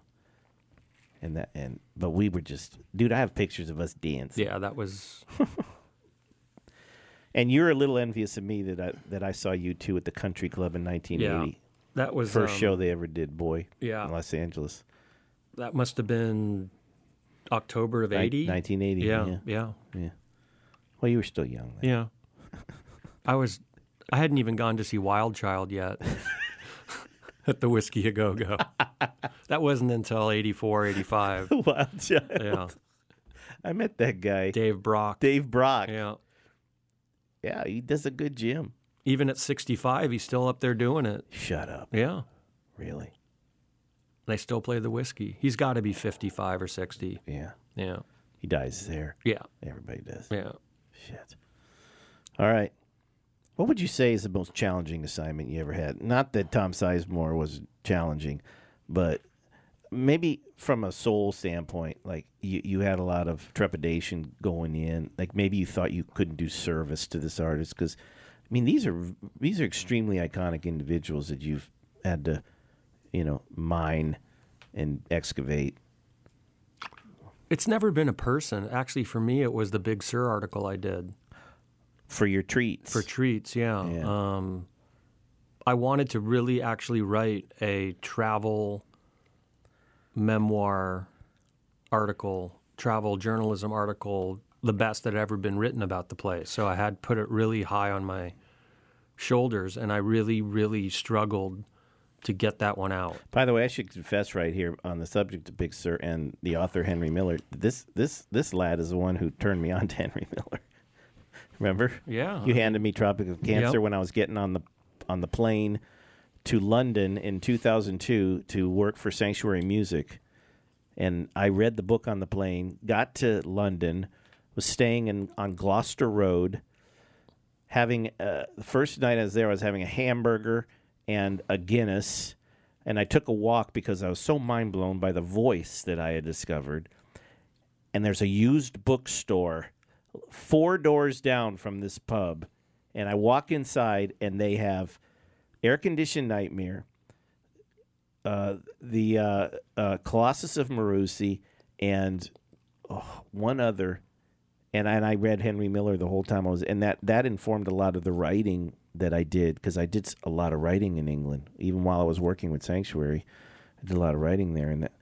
S4: And that and but we were just dude, I have pictures of us dancing.
S5: Yeah, that was
S4: And you're a little envious of me that I that I saw U2 at the country club in 1980.
S5: that was
S4: First
S5: um,
S4: show they ever did, boy.
S5: Yeah.
S4: In Los Angeles.
S5: That must have been October of
S4: Ni-
S5: 80.
S4: 1980.
S5: Yeah.
S4: Yeah.
S5: Yeah.
S4: Well, you were still young. Then.
S5: Yeah. I was I hadn't even gone to see Wild Child yet at the Whiskey A Go Go. That wasn't until 84, 85.
S4: Wild Child.
S5: Yeah.
S4: I met that guy,
S5: Dave Brock.
S4: Dave Brock.
S5: Yeah.
S4: Yeah, he does a good Jim.
S5: Even at 65, he's still up there doing it.
S4: Shut up.
S5: Yeah.
S4: Really?
S5: They still play the whiskey. He's got to be 55 or 60.
S4: Yeah.
S5: Yeah.
S4: He dies there.
S5: Yeah.
S4: Everybody does.
S5: Yeah.
S4: Shit. All right. What would you say is the most challenging assignment you ever had? Not that Tom Sizemore was challenging, but maybe from a soul standpoint, like you, you had a lot of trepidation going in. Like maybe you thought you couldn't do service to this artist because, I mean, these are these are extremely iconic individuals that you've had to, you know, mine and excavate.
S5: It's never been a person. Actually, for me, it was the Big Sur article I did
S4: for your treats.
S5: for treats. Yeah.
S4: Yeah.
S5: Um, I wanted to really actually write a travel memoir article, travel journalism article, the best that had ever been written about the place. So I had put it really high on my shoulders, and I really, really struggled to get that one out.
S4: By the way, I should confess right here on the subject of Big Sur and the author Henry Miller. This this this lad is the one who turned me on to Henry Miller. Remember?
S5: Yeah.
S4: You handed me Tropic of Cancer
S5: Yep.
S4: when I was getting on the on the plane to London in 2002 to work for Sanctuary Music. And I read the book on the plane, got to London, was staying in on Gloucester Road, having uh, the first night I was there, I was having a hamburger and a Guinness, and I took a walk because I was so mind blown by the voice that I had discovered. And there's a used bookstore four doors down from this pub, and I walk inside, and they have air conditioned Nightmare, uh, the uh, uh, Colossus of Maroussi, and oh, one other and I, and I read Henry Miller the whole time I was, and that that informed a lot of the writing that I did because I did a lot of writing in England, even while I was working with Sanctuary. I did a lot of writing there, and that,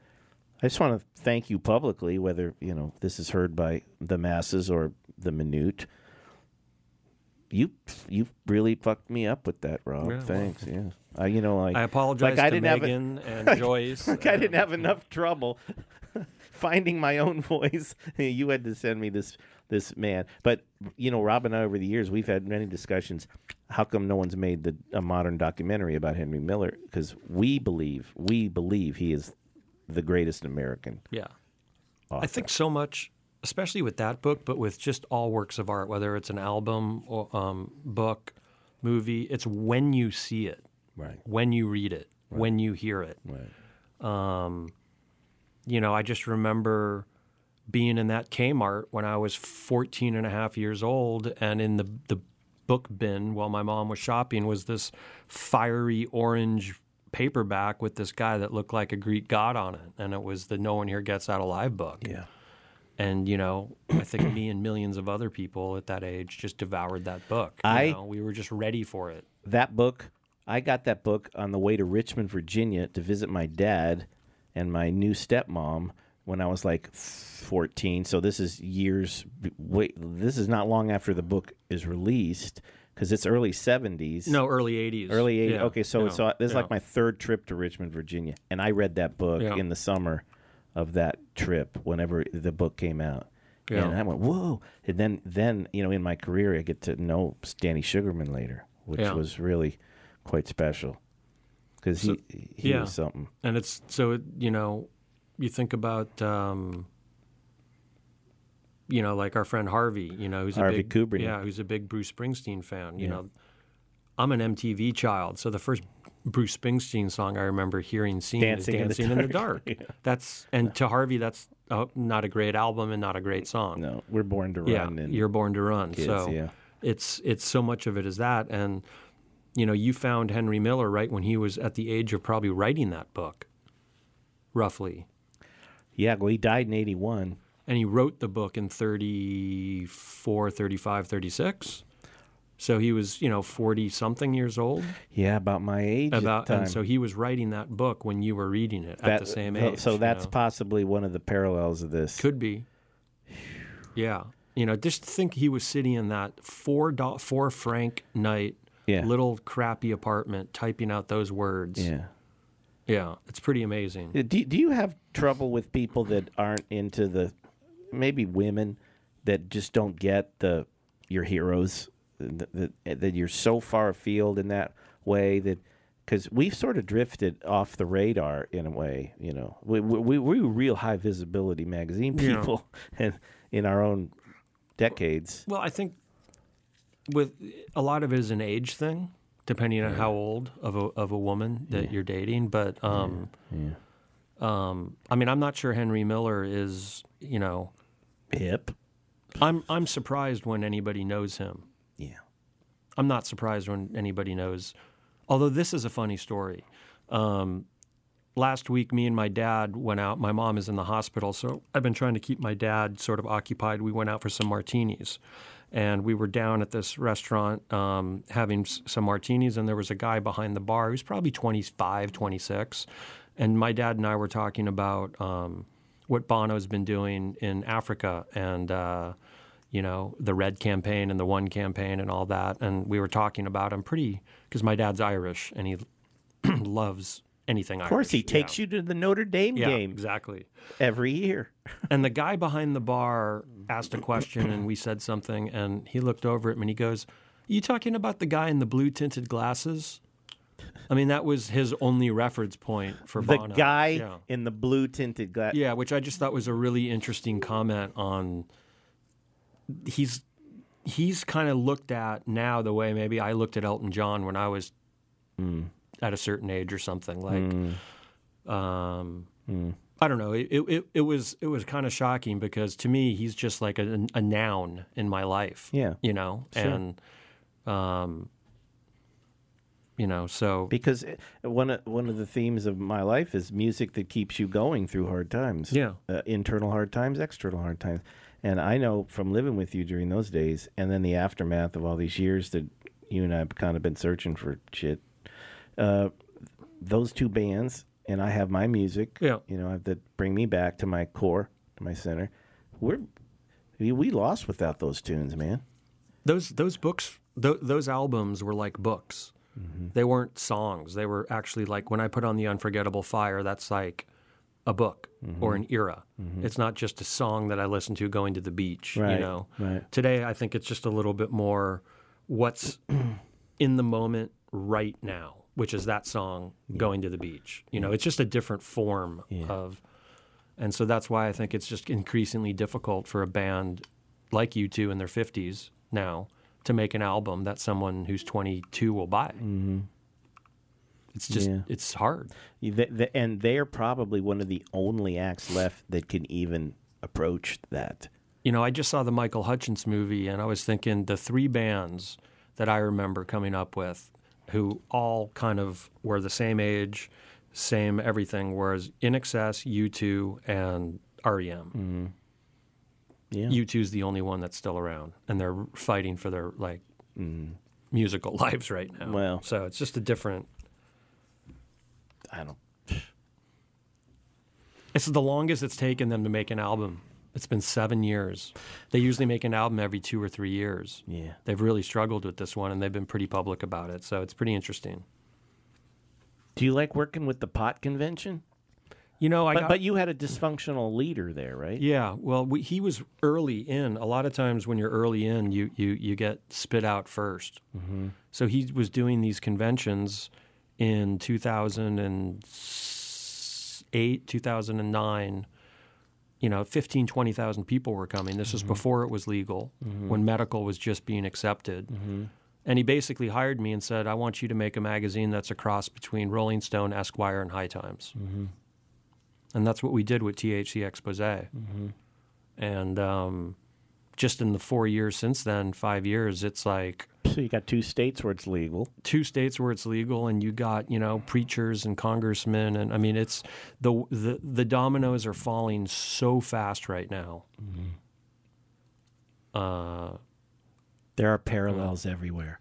S4: I just want to thank you publicly, whether you know this is heard by the masses or the minute. You you really fucked me up with that, Rob.
S5: Yeah, well.
S4: Thanks. yeah, I you know like
S5: I apologize
S4: like I
S5: to
S4: didn't have a-
S5: Megan and Joyce.
S4: like I didn't have enough trouble finding my own voice. you had to send me this this man. But you know, Rob and I over the years we've had many discussions. How come no one's made the, a modern documentary about Henry Miller? Because we believe we believe he is the greatest American.
S5: Yeah.
S4: Author.
S5: I think so much, especially with that book, but with just all works of art, whether it's an album or um, book, movie, it's when you see it,
S4: right,
S5: when you read it, when you hear it.
S4: right,
S5: Um, you know, I just remember being in that Kmart when I was 14 and a half years old, and in the, the book bin while my mom was shopping was this fiery orange paperback with this guy that looked like a Greek god on it. And it was the No One Here Gets Out Alive book.
S4: yeah.
S5: And, you know, I think me and millions of other people at that age just devoured that book. You
S4: I-
S5: know, we were just ready for it.
S4: That book, I got that book on the way to Richmond, Virginia, to visit my dad and my new stepmom when I was like 14. So this is years. Wait, this is not long after the book is released because it's early 70s.
S5: No, early 80s.
S4: Early 80s.
S5: Yeah,
S4: okay, so
S5: yeah,
S4: so uh, this is
S5: yeah.
S4: like my third trip to Richmond, Virginia, and I read that book
S5: Yeah.
S4: in the summer of that trip whenever the book came out.
S5: Yeah.
S4: And I went, whoa! And then, then you know, in my career, I get to know Danny Sugerman later, which was really quite special because
S5: So-
S4: he he
S5: yeah.
S4: was something.
S5: And it's so it, you know, you think about um, you know, like our friend Harvey, you know, who's
S4: Harvey
S5: a big
S4: Kubrick.
S5: yeah, who's a big Bruce Springsteen fan. You
S4: Yeah.
S5: know, I'm an MTV child, so the first Bruce Springsteen song I remember hearing seen
S4: Dancing in
S5: is
S4: the
S5: "Dancing in the
S4: Dark."
S5: Dark."
S4: Yeah.
S5: That's and to Harvey, that's uh, not a great album and not a great song.
S4: No, we're born to
S5: yeah,
S4: run. and
S5: you're born to run.
S4: kids,
S5: so
S4: yeah.
S5: it's it's so much of it is that, and you know, you found Henry Miller right when he was at the age of probably writing that book, roughly.
S4: yeah. Well, he died in '81.
S5: and he wrote the book in 34 35 36 so he was you know 40 something years old
S4: Yeah, about my age.
S5: about and so he was writing that book when you were reading it at the same age
S4: So
S5: you
S4: that's
S5: know.
S4: possibly one of the parallels of this.
S5: could be yeah you know just think he was sitting in that four do- four franc night
S4: Yeah.
S5: little crappy apartment typing out those words
S4: yeah.
S5: yeah it's pretty amazing
S4: Do, do you have trouble with people that aren't into the maybe women that just don't get the your heroes that, that, that you're so far afield in that way that because we've sort of drifted off the radar in a way you know we we, we we were real high visibility magazine
S5: Yeah.
S4: people and in our own decades
S5: Well, I think with a lot of it is an age thing, depending on how old of a of a woman that you're dating. But um, um, I mean, I'm not sure Henry Miller is. You know,
S4: Hip.
S5: I'm I'm surprised when anybody knows him.
S4: Yeah.
S5: I'm not surprised when anybody knows. Although this is a funny story. Um, last week, me and my dad went out. My mom is in the hospital, so I've been trying to keep my dad sort of occupied. We went out for some martinis, and we were down at this restaurant um, having s- some martinis, and there was a guy behind the bar. He was probably 25, 26, and my dad and I were talking about um, what Bono's been doing in Africa and. Uh, you know, the Red campaign and the One campaign and all that. And we were talking about him pretty because my dad's Irish and he loves anything Irish.
S4: Of course, he
S5: Irish.
S4: takes you to the Notre Dame
S5: yeah,
S4: game
S5: exactly.
S4: every year.
S5: And the guy behind the bar asked a question and we said something and he looked over at me and he goes, Are You talking about the guy in the blue tinted glasses? I mean, that was his only reference point for
S4: The
S5: Bono.
S4: guy
S5: Yeah.
S4: in the blue tinted glass.
S5: Yeah, which I just thought was a really interesting comment on he's he's kind of looked at now the way maybe I looked at Elton John when I was mm. at a certain age or something like mm. um mm. I don't know it, it, it was it was kind of shocking because to me he's just like a, a noun in my life
S4: Yeah.
S5: you know and um you know so
S4: Because uh, one of, one of the themes of my life is music that keeps you going through hard times.
S5: Yeah.
S4: Uh, internal hard times, external hard times. And I know from living with you during those days and then the aftermath of all these years that you and I have kind of been searching for shit. Uh, those two bands, and I have my music,
S5: Yeah.
S4: you know, that bring me back to my core, to my center. We're, we, lost without those tunes, man.
S5: those those books th- those albums were like books mm-hmm. they weren't songs they were actually like when i put on the unforgettable fire that's like a book mm-hmm. or an era mm-hmm. it's not just a song that i listen to going to the beach
S4: Right,
S5: you know
S4: right.
S5: today i think it's just a little bit more what's in the moment right now which is that song going to the beach you know it's just a different form of and so that's why I think it's just increasingly difficult for a band like U2 in their 50s now to make an album that someone who's 22 will buy. Mm-hmm. It's just,
S4: Yeah.
S5: it's hard.
S4: The- the- and they're probably one of the only acts left that can even approach that.
S5: You know, I just saw the Michael Hutchence movie and I was thinking the three bands that I remember coming up with who all kind of were the same age, same everything, whereas INXS, U2, and REM. Mm-hmm.
S4: Yeah.
S5: U2 is the only one that's still around, and they're fighting for their like mm-hmm. musical lives right now.
S4: Well.
S5: so it's just a different.
S4: I don't.
S5: It's the longest it's taken them to make an album. It's been seven years. They usually make an album every two or three years.
S4: Yeah.
S5: They've really struggled with this one, and they've been pretty public about it. So it's pretty interesting.
S4: Do you like working with the pot convention?
S5: You know, I
S4: But,
S5: got,
S4: but you had a dysfunctional leader there, right?
S5: Yeah, well, we, he was early in. A lot of times when you're early in, you you you get spit out 1st Mm-hmm. So he was doing these conventions in 2008, 2009. You know, 15, 20,000 people were coming. This was mm-hmm. before it was legal, mm-hmm. when medical was just being accepted. Mm-hmm. And he basically hired me and said, I want you to make a magazine that's a cross between Rolling Stone, Esquire, and High Times. And that's what we did with THC Expose. And um, just in the four years since then, five years, it's like
S4: So you got two states where it's legal.
S5: two states where it's legal, and you got you know preachers and congressmen, and I mean it's the the the dominoes are falling so fast right now. Uh,
S4: There are parallels everywhere.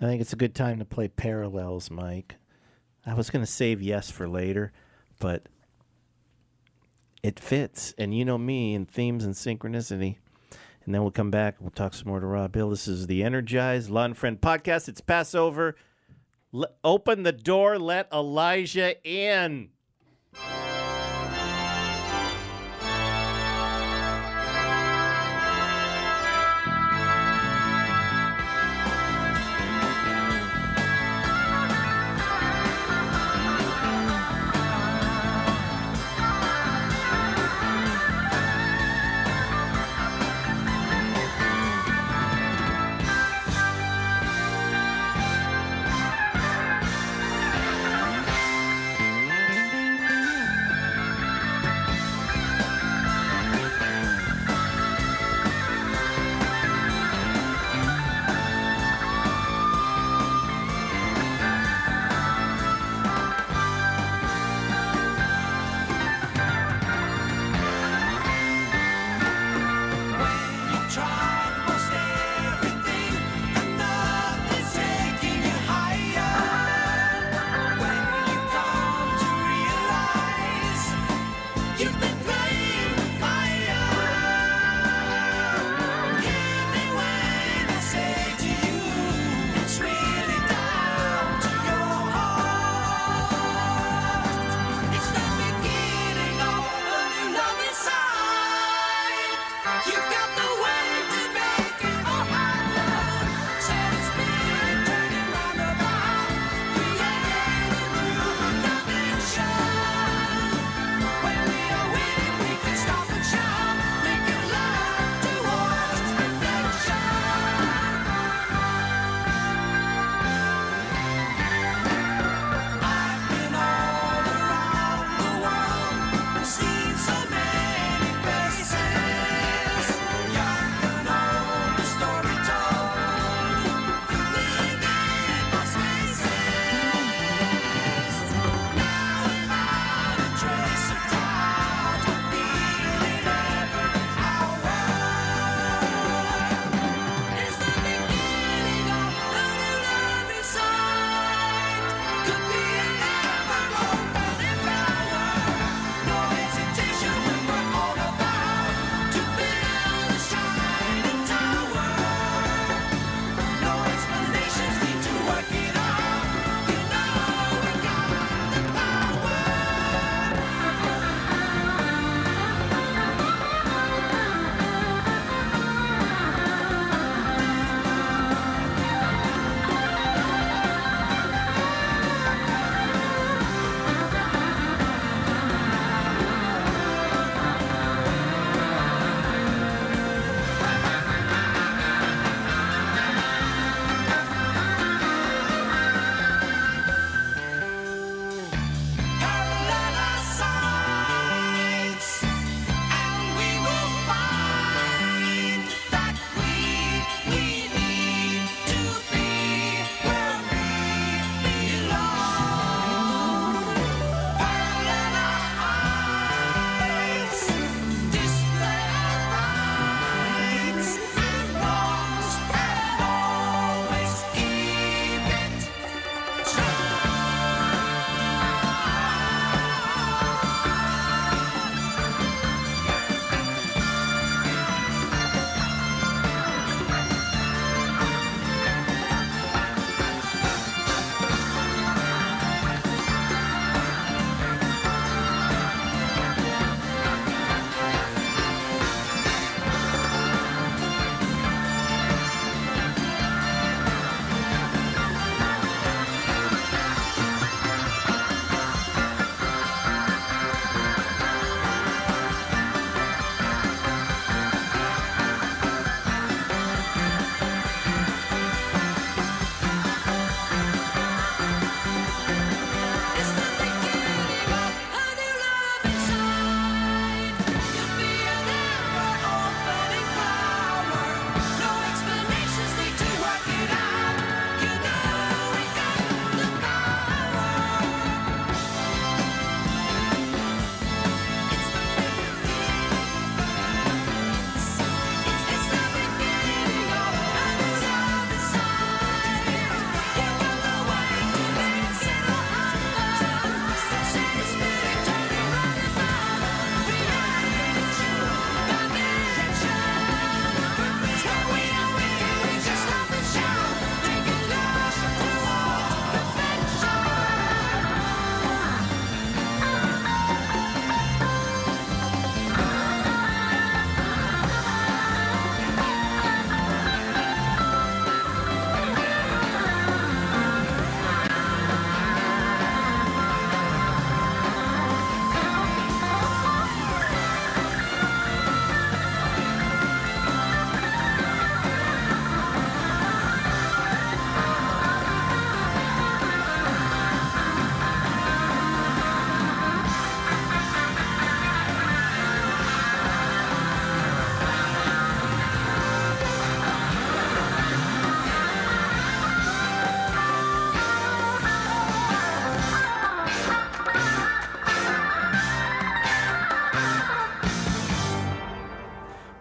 S4: I think it's a good time to play parallels, Mike. I was going to save yes for later, but it fits. And you know me and themes and synchronicity. And then we'll come back. We'll talk some more to Rob Hill. This is the Energized Lon Friend podcast. It's Passover. L- open the door. Let Elijah in.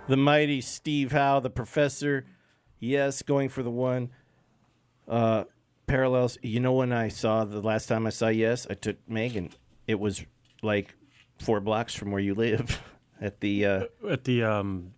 S4: The mighty Steve Howe, the professor. Yes, going for the one. Uh, parallels. You know when I saw the last time I saw Yes, I took Megan. It was like four blocks from where you live, at the uh,
S5: At the um,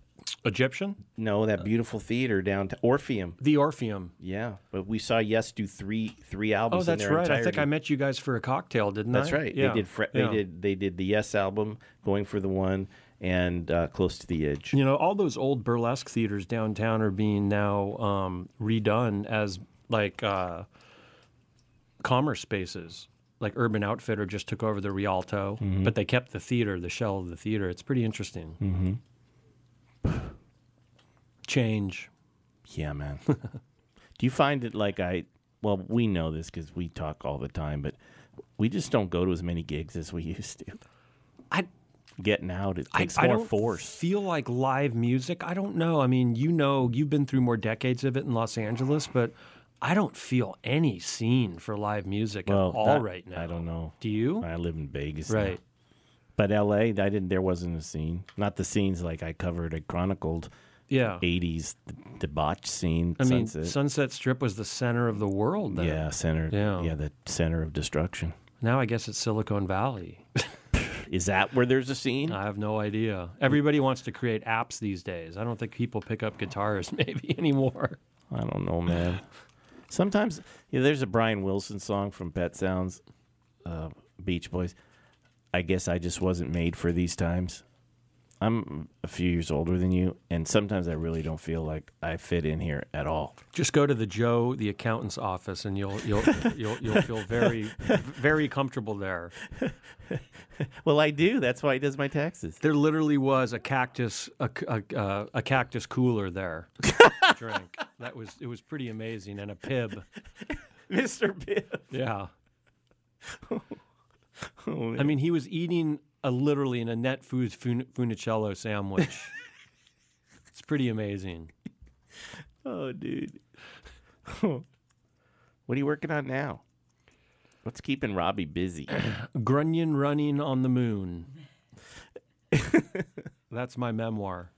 S5: Egyptian,
S4: no that beautiful theater down to Orpheum.
S5: the Orpheum.
S4: Yeah, but we saw Yes do three three albums. in
S5: that's right. I think. I met you guys for a cocktail, didn't
S4: That's
S5: I?
S4: right.
S5: Yeah.
S4: They did. Fre-
S5: Yeah.
S4: They did. They did the Yes album, going for the one, and uh, close to the edge.
S5: You know, all those old burlesque theaters downtown are being now um, redone as like uh, commerce spaces. Like Urban Outfitter just took over the Rialto,
S4: Mm-hmm.
S5: but they kept the theater, the shell of the theater. It's pretty interesting. Mm-hmm. Change.
S4: Yeah, man. Do you find it like I? Well, we know this because we talk all the time, but we just don't go to as many gigs as we used to.
S5: I
S4: Getting out, it
S5: I,
S4: takes
S5: I
S4: more
S5: don't
S4: force.
S5: feel like live music. I don't know. I mean, you know, you've been through more decades of it in Los Angeles, but I don't feel any scene for live music
S4: well,
S5: at all
S4: that-
S5: right now.
S4: I don't know.
S5: Do you?
S4: I live in Vegas, now.
S5: Right.
S4: But L.A., I didn't. There wasn't a scene. Not the scenes like I covered. I chronicled
S5: Yeah.
S4: '80s debauch scene.
S5: I mean,
S4: Sunset.
S5: Sunset Strip was the center of the world then.
S4: yeah, center.
S5: Yeah.
S4: yeah, the center of destruction.
S5: Now I guess it's Silicon Valley.
S4: Is that where there's a scene?
S5: I have no idea. Everybody wants to create apps these days. I don't think people pick up guitars maybe anymore.
S4: I don't know, man. Sometimes yeah, there's a Brian Wilson song from Pet Sounds, uh, Beach Boys. I guess I just wasn't made for these times. I'm a few years older than you, and sometimes I really don't feel like I fit in here at all.
S5: Just go to the Joe, the accountant's office, and you'll you'll you'll, you'll feel very very comfortable there.
S4: Well, I do. That's why he does my taxes.
S5: There literally was a cactus a, a- uh, a cactus cooler there. drink. That was it was pretty amazing and a Pibb.
S4: Mr. Pibb.
S5: Yeah.
S4: Oh,
S5: I mean, he was eating a literally an Annette Foods fun- funicello sandwich. it's pretty amazing.
S4: Oh, dude. what are you working on now? What's keeping Robbie busy?
S5: Grunion running on the moon. That's my memoir,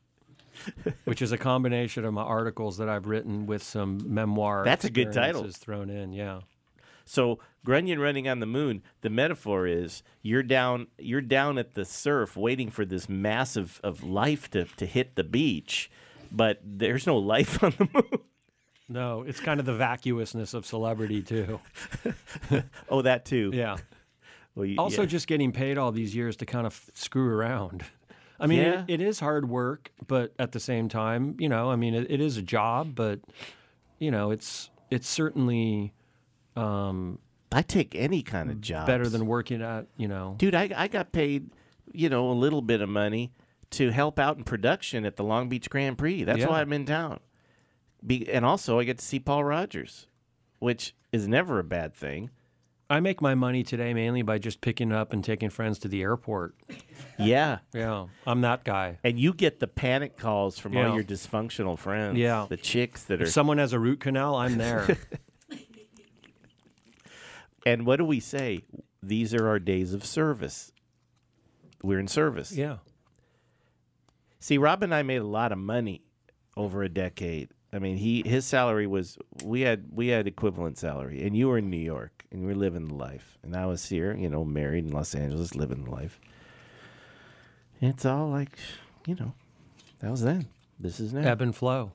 S5: which is a combination of my articles that I've written with some memoir.
S4: That's a good title.
S5: thrown in. Yeah.
S4: So Grunion running on the moon. The metaphor is you're down you're down at the surf waiting for this massive of life to, to hit the beach, but there's no life on the moon.
S5: No, it's kind of the vacuousness of celebrity too.
S4: Oh, that too.
S5: Yeah.
S4: Well, you-
S5: Also,
S4: yeah.
S5: just getting paid all these years to kind of f- screw around. I mean,
S4: Yeah.
S5: it, it is hard work, but at the same time, you know, I mean, it, it is a job, but you know, it's it's certainly um,
S4: I take any kind of job
S5: better than working at you know.
S4: dude. I I got paid, you know, a little bit of money to help out in production at the Long Beach Grand Prix. That's
S5: Yeah.
S4: why I'm in town. Be, and also, I get to see Paul Rodgers, which is never a bad thing.
S5: I make my money today mainly by just picking up and taking friends to the airport.
S4: Yeah.
S5: Yeah, I'm that guy.
S4: And you get the panic calls from
S5: Yeah.
S4: all your dysfunctional friends.
S5: Yeah.
S4: The chicks that are.
S5: If someone has a root canal, I'm there.
S4: and what do we say? These are our days of service. We're in service.
S5: yeah.
S4: See, Rob and I made a lot of money over a decade. I mean, he his salary was we had we had equivalent salary, and you were in New York and you were living the life, and I was here, you know, married in Los Angeles, living the life. It's all like, you know, that was then. This is now.
S5: Ebb and flow.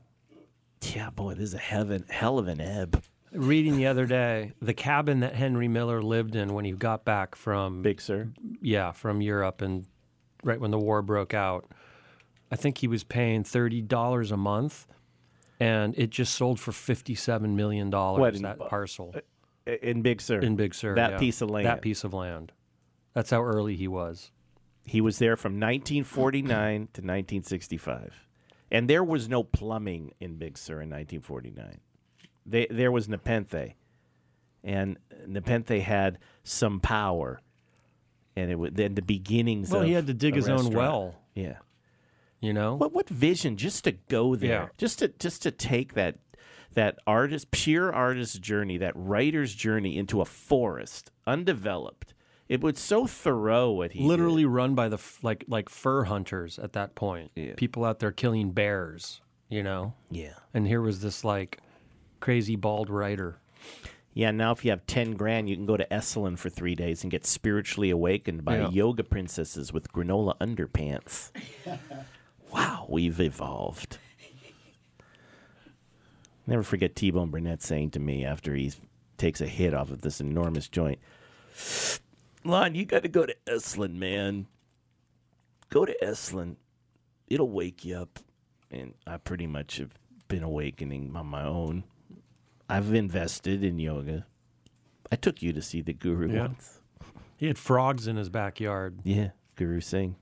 S4: Yeah, boy, this is a heaven, hell of an ebb.
S5: Reading the other day, the cabin that Henry Miller lived in when he got back from
S4: Big sir.
S5: yeah from Europe and right when the war broke out, I think he was paying thirty dollars a month, and it just sold for fifty seven million dollars.
S4: in-
S5: That parcel uh, uh,
S4: In Big Sur.
S5: in Big Sur,
S4: That
S5: yeah.
S4: piece of land.
S5: That piece of land. That's how early he was.
S4: He was there from 1949 to 1965. And there was no plumbing in Big Sur in 1949. They, there was Nepenthe. And Nepenthe had some power. And it was then the beginnings
S5: Well, he had to dig his own well.
S4: Yeah.
S5: You know.
S4: What what vision just to go there.
S5: Yeah.
S4: Just to just to take that that artist pure artist journey, that writer's journey into a forest, undeveloped, It was so thorough what he did.
S5: literally run by the f- like like fur hunters at that point.
S4: Yeah.
S5: People out there killing bears, you know.
S4: Yeah.
S5: And here was this like crazy bald writer.
S4: Yeah, now if you have 10 grand, you can go to Esalen for three days and get spiritually awakened by
S5: Yeah.
S4: yoga princesses with granola underpants. wow, we've evolved. Never forget T Bone Burnett saying to me after he takes a hit off of this enormous joint Lon, you got to go to Esalen, man. Go to Esalen. It'll wake you up. And I pretty much have been awakening on my own. I've invested in yoga. I took you to see the guru
S5: Yeah.
S4: once.
S5: He had frogs in his backyard.
S4: Yeah, Guru Singh.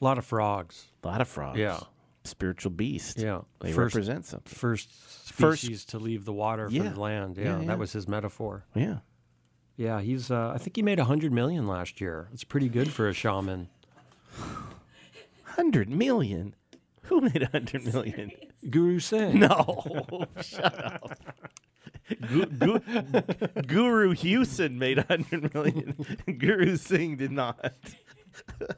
S5: A lot of frogs.
S4: A lot of frogs.
S5: Yeah.
S4: Spiritual beast.
S5: Yeah.
S4: They
S5: First-
S4: represent something.
S5: First
S4: First-
S5: species to leave the water
S4: Yeah.
S5: for the land. Yeah,
S4: Yeah,
S5: that was his metaphor.
S4: Yeah.
S5: Yeah, he's. Uh, I think he made a hundred million last year. It's pretty good for a shaman.
S4: 100 million? Who made 100 million?
S5: Guru Singh.
S4: No. Shut up. Gu- Gu- Guru Houston made 100 million. Guru Singh did not.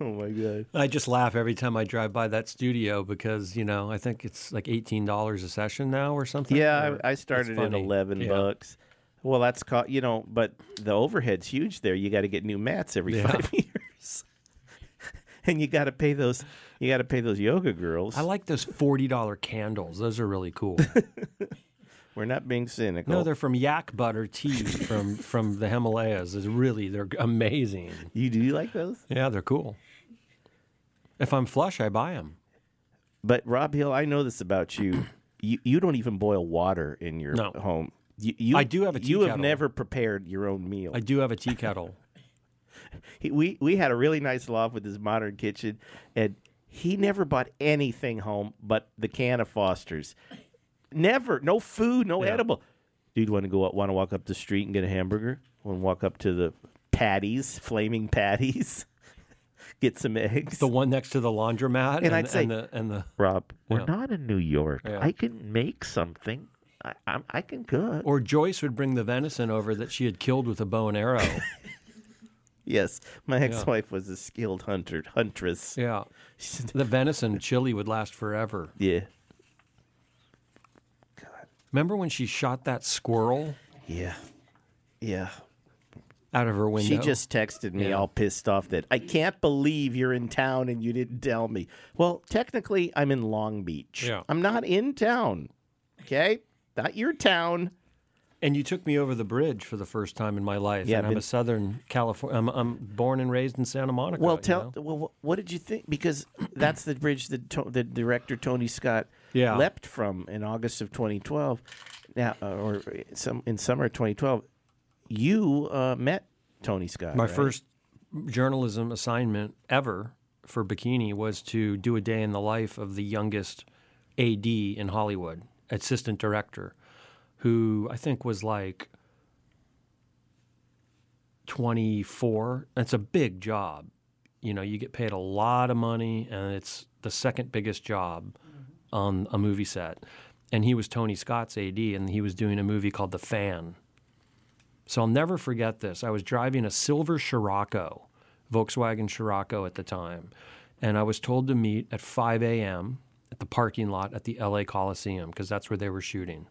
S4: oh my God.
S5: I just laugh every time I drive by that studio because you know I think it's like eighteen dollars a session now or something.
S4: Yeah,
S5: or-
S4: I, I started at 11
S5: Yeah.
S4: bucks. Well, that's caught, you know, but the overhead's huge there. You got to get new mats every
S5: Yeah.
S4: five years. and you got to pay those, you got to pay those yoga girls.
S5: I like those forty dollar candles. Those are really cool.
S4: We're not being cynical.
S5: no, they're from yak butter tea from from the Himalayas. Is really they're amazing.
S4: you do you like those?
S5: Yeah, they're cool. If I'm flush, I buy them.
S4: But Rob Hill, I know this about you. You you don't even boil water in your
S5: No.
S4: home. You, you,
S5: I do have a tea
S4: You have never prepared your own meal.
S5: I do have a tea kettle.
S4: He, we we had a really nice loft with his modern kitchen, and he never bought anything home but the can of Foster's. Never, no food, no
S5: Yeah.
S4: edible. Dude, want to go want to walk up the street and get a hamburger? Want to walk up to the patties, flaming patties, get some eggs?
S5: The one next to the laundromat,
S4: And I'd say-
S5: and the, and the
S4: Rob, we're
S5: Yeah.
S4: not in New York.
S5: Yeah.
S4: I can make something. I, I, I can cook.
S5: or Joyce would bring the venison over that she had killed with a bow and arrow.
S4: Yes, my ex-wife was a skilled hunter, huntress.
S5: yeah, the venison chili would last forever.
S4: Yeah,
S5: Remember when she shot that squirrel
S4: yeah, yeah.
S5: out of her window?
S4: She just texted me all pissed off that I can't believe you're in town and you didn't tell me. Well, technically, I'm in Long Beach.
S5: Yeah.
S4: I'm not in town. Okay, not your town.
S5: and you took me over the bridge for the first time in my life.
S4: Yeah,
S5: and I'm
S4: been-
S5: a Southern California. I'm, I'm born and raised in Santa Monica.
S4: Well,
S5: you
S4: tell.
S5: know?
S4: Well, wh- what did you think? Because that's the bridge that to, the director Tony Scott
S5: Yeah.
S4: leapt from in August of 2012. Now, uh, or some in summer of 2012, you uh, met Tony Scott.
S5: My
S4: right?
S5: first journalism assignment ever for Bikini was to do a day in the life of the youngest AD in Hollywood, assistant director, who I think was like 24. It's a big job. You know, you get paid a lot of money, and it's the second biggest job on a movie set. And he was Tony Scott's AD, and he was doing a movie called The Fan. So I'll never forget this. I was driving a silver Scirocco, Volkswagen Scirocco at the time, and I was told to meet at 5 a.m. at the parking lot at the LA Coliseum because that's where they were shooting.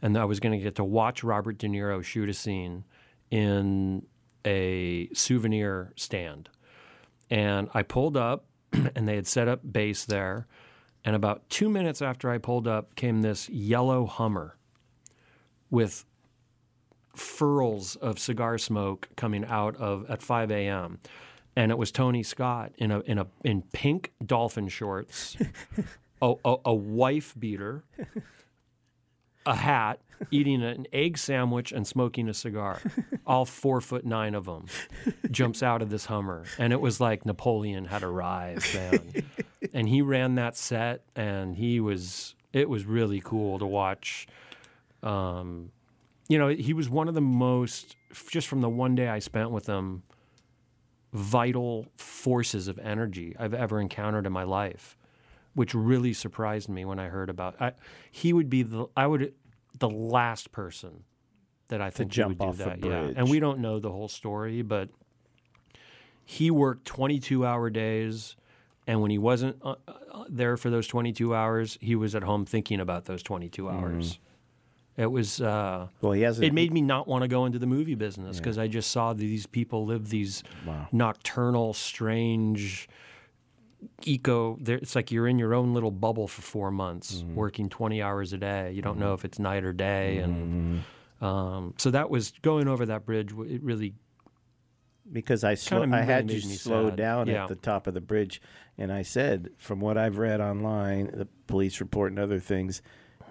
S5: And I was going to get to watch Robert De Niro shoot a scene in a souvenir stand. And I pulled up, and they had set up base there. And about two minutes after I pulled up came this yellow Hummer with furls of cigar smoke coming out of at 5 a.m. And it was Tony Scott in a in a in pink dolphin shorts, a, a, a wife beater, a hat, eating an egg sandwich and smoking a cigar. All four foot nine of them jumps out of this Hummer, and it was like Napoleon had arrived, man. and he ran that set, and he was it was really cool to watch. Um, you know, he was one of the most, just from the one day I spent with him, vital forces of energy I've ever encountered in my life, which really surprised me when I heard about. I, he would be the I would the last person that I think
S4: jump
S5: would
S4: off
S5: do that. Yeah, and we don't know the whole story, but he worked 22 hour days, and when he wasn't uh, uh, there for those 22 hours, he was at home thinking about those 22
S4: Mm-hmm.
S5: hours. It was. Uh,
S4: Well, he hasn't.
S5: it made me not want to go into the movie business because I just saw these people live these
S4: Wow.
S5: nocturnal, strange, eco. there- It's like you're in your own little bubble for four months,
S4: Mm-hmm.
S5: working 20 hours a day. You don't know if it's night or day, and um, so that was going over that bridge. It really
S4: because I
S5: Kinda
S4: I
S5: really
S4: had you slow
S5: sad.
S4: down
S5: Yeah.
S4: at the top of the bridge, and I said, from what I've read online, the police report and other things,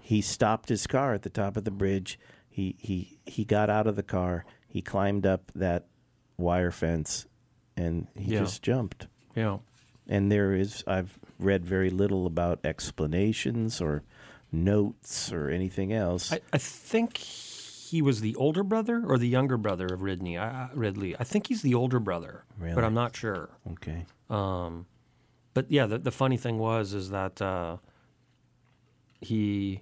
S4: he stopped his car at the top of the bridge. He he he got out of the car. He climbed up that wire fence, and he
S5: Yeah.
S4: just jumped.
S5: know.
S4: And there is I've read very little about explanations or notes or anything else.
S5: I, I think he was the older brother or the younger brother of Ridley. I, I- Ridley. I think he's the older brother,
S4: Really?
S5: but I'm not sure.
S4: okay.
S5: Um, but yeah, the, the funny thing was is that uh, he,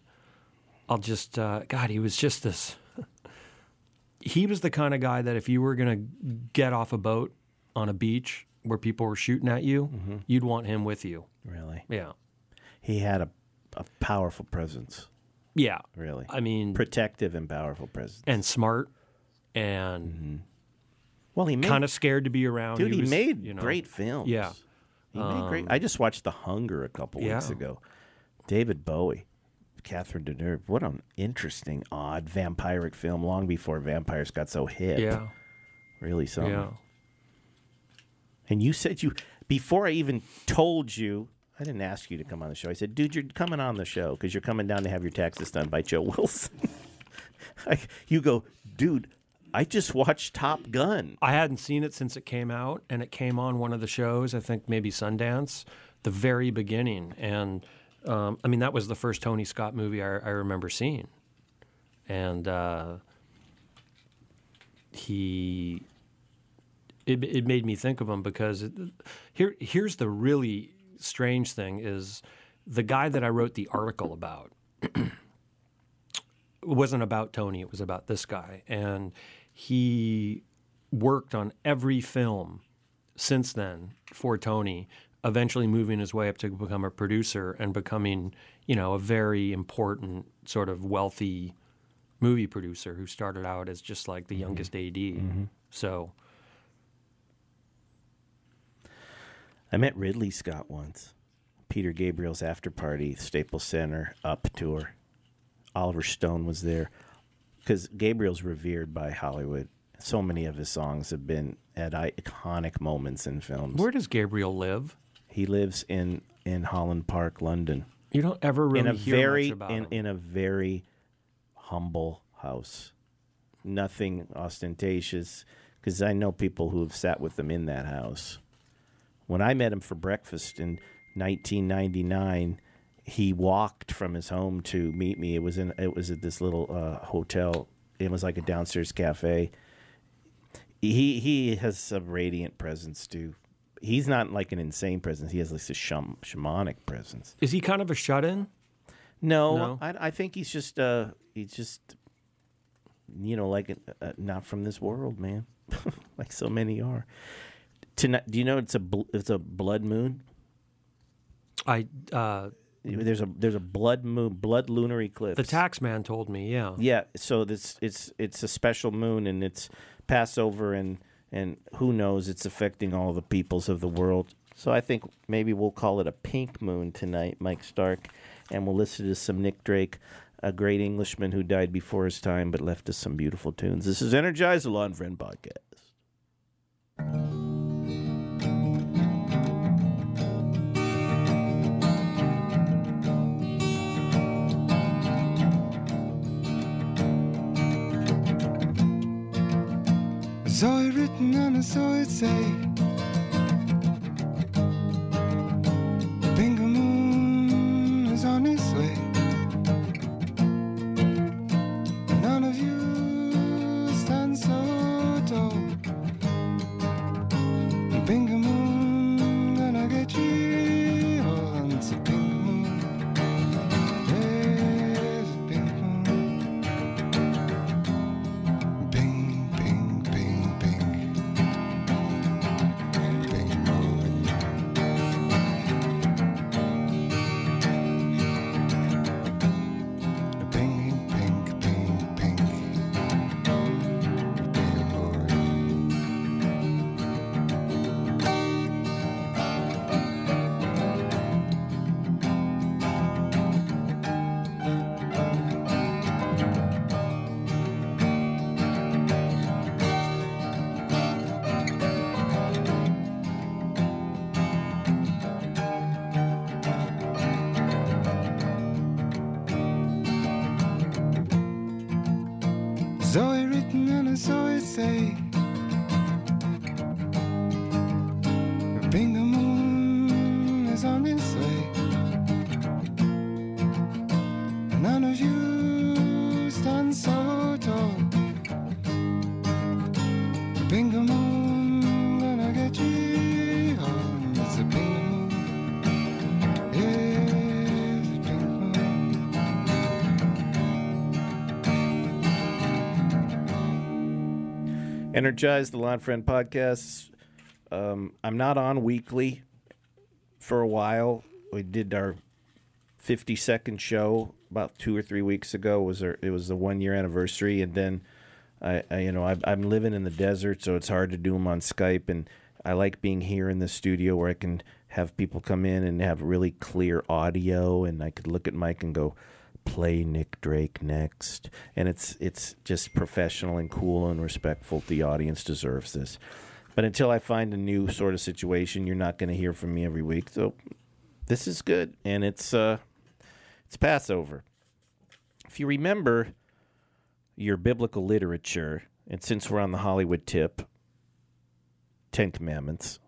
S5: I'll just uh, God, he was just this. he was the kind of guy that if you were gonna get off a boat on a beach where people were shooting at you, mm-hmm. you'd want him with you.
S4: Really,
S5: Yeah,
S4: he had a a powerful presence.
S5: yeah.
S4: Really,
S5: I mean,
S4: protective and powerful presence.
S5: and smart, and mm-hmm.
S4: Well, he made
S5: kind of scared to be around.
S4: dude. He,
S5: was,
S4: made
S5: you know,
S4: great films.
S5: Yeah.
S4: he made great. Um, I just watched The Hunger a couple weeks ago. David Bowie, Catherine Deneuve. What an interesting, odd vampiric film. Long before vampires got so hip.
S5: Yeah,
S4: really so.
S5: yeah.
S4: And you said you before I even told you. I didn't ask you to come on the show. I said, dude, you're coming on the show because you're coming down to have your taxes done by Joe Wilson. I, you go, dude. I just watched Top Gun.
S5: I hadn't seen it since it came out, and it came on one of the shows. I think maybe Sundance, the very beginning, and um, I mean that was the first Tony Scott movie I, I remember seeing, and uh, he. It, it made me think of him because it, here here's the really strange thing is the guy that I wrote the article about it wasn't about Tony. It was about this guy, and he worked on every film since then for Tony. Eventually, moving his way up to become a producer and becoming, you know, a very important sort of wealthy movie producer who started out as just like the mm-hmm. youngest AD. Mm-hmm. So,
S4: I met Ridley Scott once. Peter Gabriel's after party, Staples Center, Up tour. Oliver Stone was there because Gabriel's revered by Hollywood. So many of his songs have been at iconic moments in films.
S5: where does Gabriel live?
S4: he lives in in Holland Park, London,
S5: You don't ever really
S4: in a
S5: hear
S4: very
S5: much about
S4: in,
S5: him.
S4: in a very humble house. Nothing ostentatious, because I know people who have sat with them in that house. When I met him for breakfast in 1999, he walked from his home to meet me. It was in it was at this little uh, hotel. It was like a downstairs cafe. He he has a radiant presence too. He's not like an insane presence. He has like a sham- shamanic presence.
S5: Is he kind of a shut-in?
S4: No,
S5: No?
S4: I, I think he's just uh he's just you know like uh, not from this world, man. like so many are. Tonight, do you know it's a bl- it's a blood moon?
S5: I uh,
S4: There's a there's a blood moon, blood lunar eclipse.
S5: the tax man told me. Yeah.
S4: Yeah, so this it's it's a special moon and it's Passover and and who knows it's affecting all the peoples of the world. So I think maybe we'll call it a pink moon tonight, Mike Stark, and we'll listen to some Nick Drake, a great Englishman who died before his time but left us some beautiful tunes. This is Energize the Lon Friend podcast.
S8: It it's and
S4: Energize the Lon Friend podcast. Um, I'm not on weekly for a while. We did our 50 second show about two or three weeks ago. It was our, it was the one year anniversary, and then I, I you know I, I'm living in the desert, so it's hard to do them on Skype. And I like being here in the studio where I can have people come in and have really clear audio, and I could look at Mike and go, play Nick Drake next, and it's it's just professional and cool and respectful. The audience deserves this. But until I find a new sort of situation, you're not going to hear from me every week. So this is good, and it's uh, it's Passover. If you remember your biblical literature, and since we're on the Hollywood tip, Ten Commandments.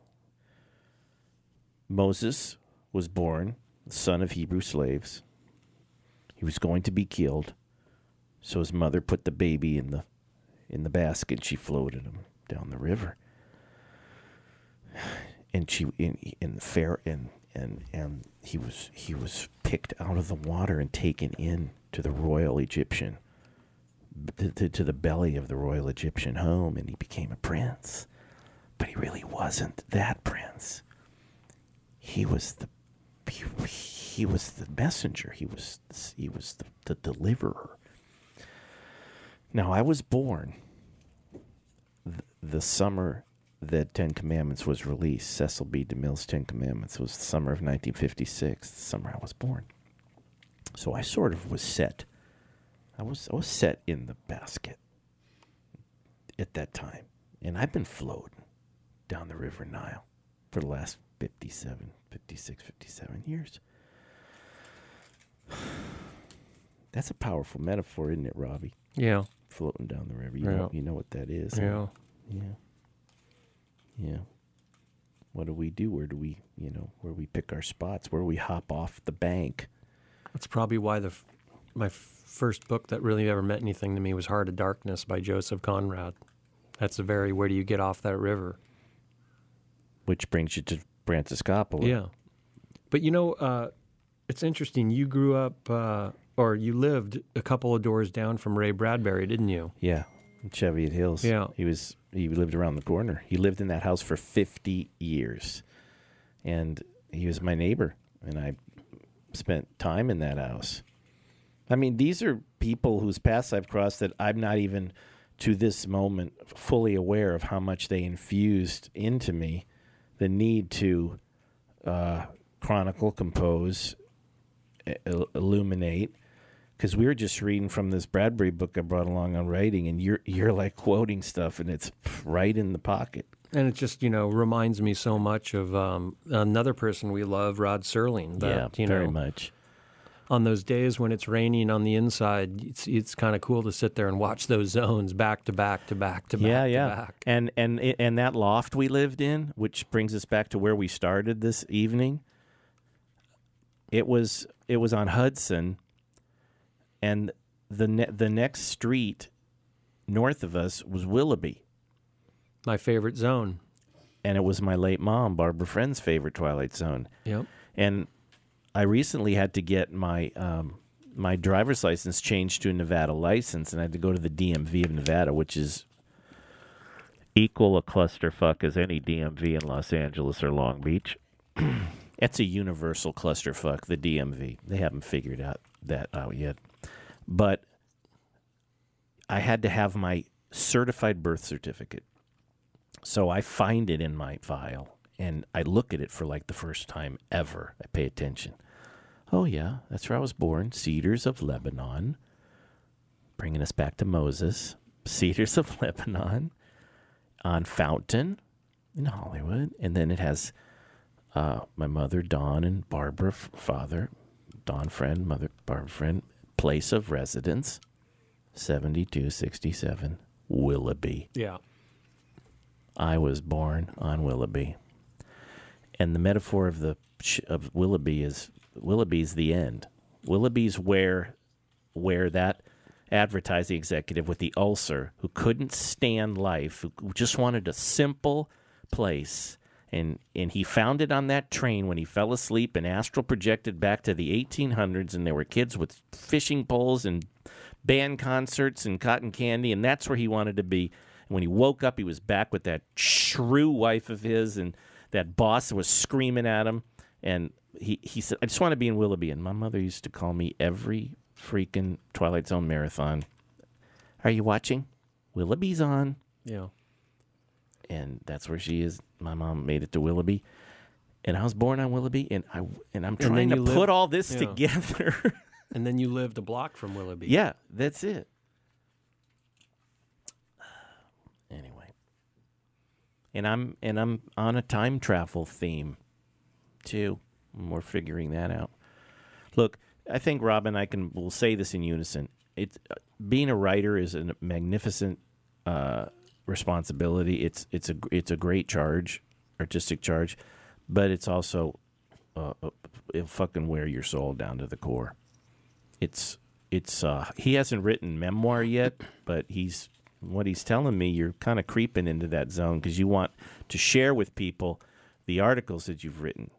S4: Moses was born, son of Hebrew slaves. He was going to be killed, so his mother put the baby in the in the basket. and She floated him down the river, and she in in fair and and and he was he was picked out of the water and taken in to the royal Egyptian to, to, to the belly of the royal Egyptian home, and he became a prince. But he really wasn't that prince. He was the he, he was the messenger. He was he was the, the deliverer. Now I was born th- the summer that Ten Commandments was released. Cecil B. DeMille's Ten Commandments was the summer of 1956. The summer I was born. So I sort of was set. I was I was set in the basket at that time, and I've been floating down the River Nile for the last 57, 56, 57 years. That's a powerful metaphor, isn't it, Robbie?
S5: Yeah.
S4: Floating down the river. You, know, you know what that is.
S5: Yeah.
S4: Yeah. Yeah. What do we do? Where do we, you know, where we pick our spots? Where we hop off the bank?
S5: That's probably why the f- my f- first book that really ever meant anything to me was Heart of Darkness by Joseph Conrad. That's a very where do you get off that river?
S4: Which brings you to Franciscopolis.
S5: Yeah. But you know, uh, it's interesting. You grew up, uh, or you lived a couple of doors down from Ray Bradbury, didn't you?
S4: Yeah. In Cheviot Hills.
S5: Yeah.
S4: He was he lived around the corner. He lived in that house for 50 years. And he was my neighbor and I spent time in that house. I mean, these are people whose paths I've crossed that I'm not even to this moment fully aware of how much they infused into me the need to uh, chronicle, compose, il- illuminate. Because we were just reading from this Bradbury book I brought along on writing, and you're you're like quoting stuff, and it's right in the pocket.
S5: And it just, you know, reminds me so much of um, another person we love, Rod Serling. That,
S4: yeah,
S5: you
S4: very
S5: know,
S4: much.
S5: On those days when it's raining on the inside, it's it's kind of cool to sit there and watch those zones back to back to back to back
S4: yeah,
S5: to
S4: yeah.
S5: back.
S4: And and and that loft we lived in, which brings us back to where we started this evening. It was it was on Hudson, and the ne- the next street north of us was Willoughby,
S5: My favorite zone.
S4: and it was my late mom, Barbara Friend's favorite Twilight Zone.
S5: Yep.
S4: and I recently had to get my um, my driver's license changed to a Nevada license, and I had to go to the DMV of Nevada, which is equal a clusterfuck as any DMV in Los Angeles or Long Beach. it's a universal clusterfuck. The DMV they haven't figured out that out yet, but I had to have my certified birth certificate. So I find it in my file and I look at it for like the first time ever. I pay attention. Oh, yeah, that's where I was born. Cedars of Lebanon. Bringing us back to Moses. Cedars of Lebanon on Fountain in Hollywood. And then it has uh, my mother, Dawn, and Barbara, father, Dawn friend, mother, Barbara friend, place of residence, 7267 Willoughby.
S5: Yeah.
S4: I was born on Willoughby. And the metaphor of the of Willoughby is Willoughby's the end. Willoughby's where where that advertising executive with the ulcer who couldn't stand life, who just wanted a simple place and and he found it on that train when he fell asleep and astral projected back to the 1800s and there were kids with fishing poles and band concerts and cotton candy and that's where he wanted to be and when he woke up he was back with that shrew wife of his and that boss was screaming at him and he, he said i just want to be in willoughby and my mother used to call me every freaking twilight zone marathon are you watching willoughby's on
S5: Yeah.
S4: and that's where she is. My mom made it to Willoughby, and I was born on Willoughby, and I and I'm trying to
S5: you
S4: put
S5: lived-
S4: all this
S5: yeah.
S4: together.
S5: And then you lived a block from Willoughby.
S4: yeah, that's it. Anyway, and I'm and I'm on a time travel theme too. We're figuring that out. Look, I think Rob and I can will say this in unison. It's being a writer is a magnificent uh, responsibility. It's it's a it's a great charge, artistic charge, but it's also uh, it'll fucking wear your soul down to the core. It's it's uh, he hasn't written memoir yet, but he's what he's telling me. You're kind of creeping into that zone because you want to share with people the articles that you've written,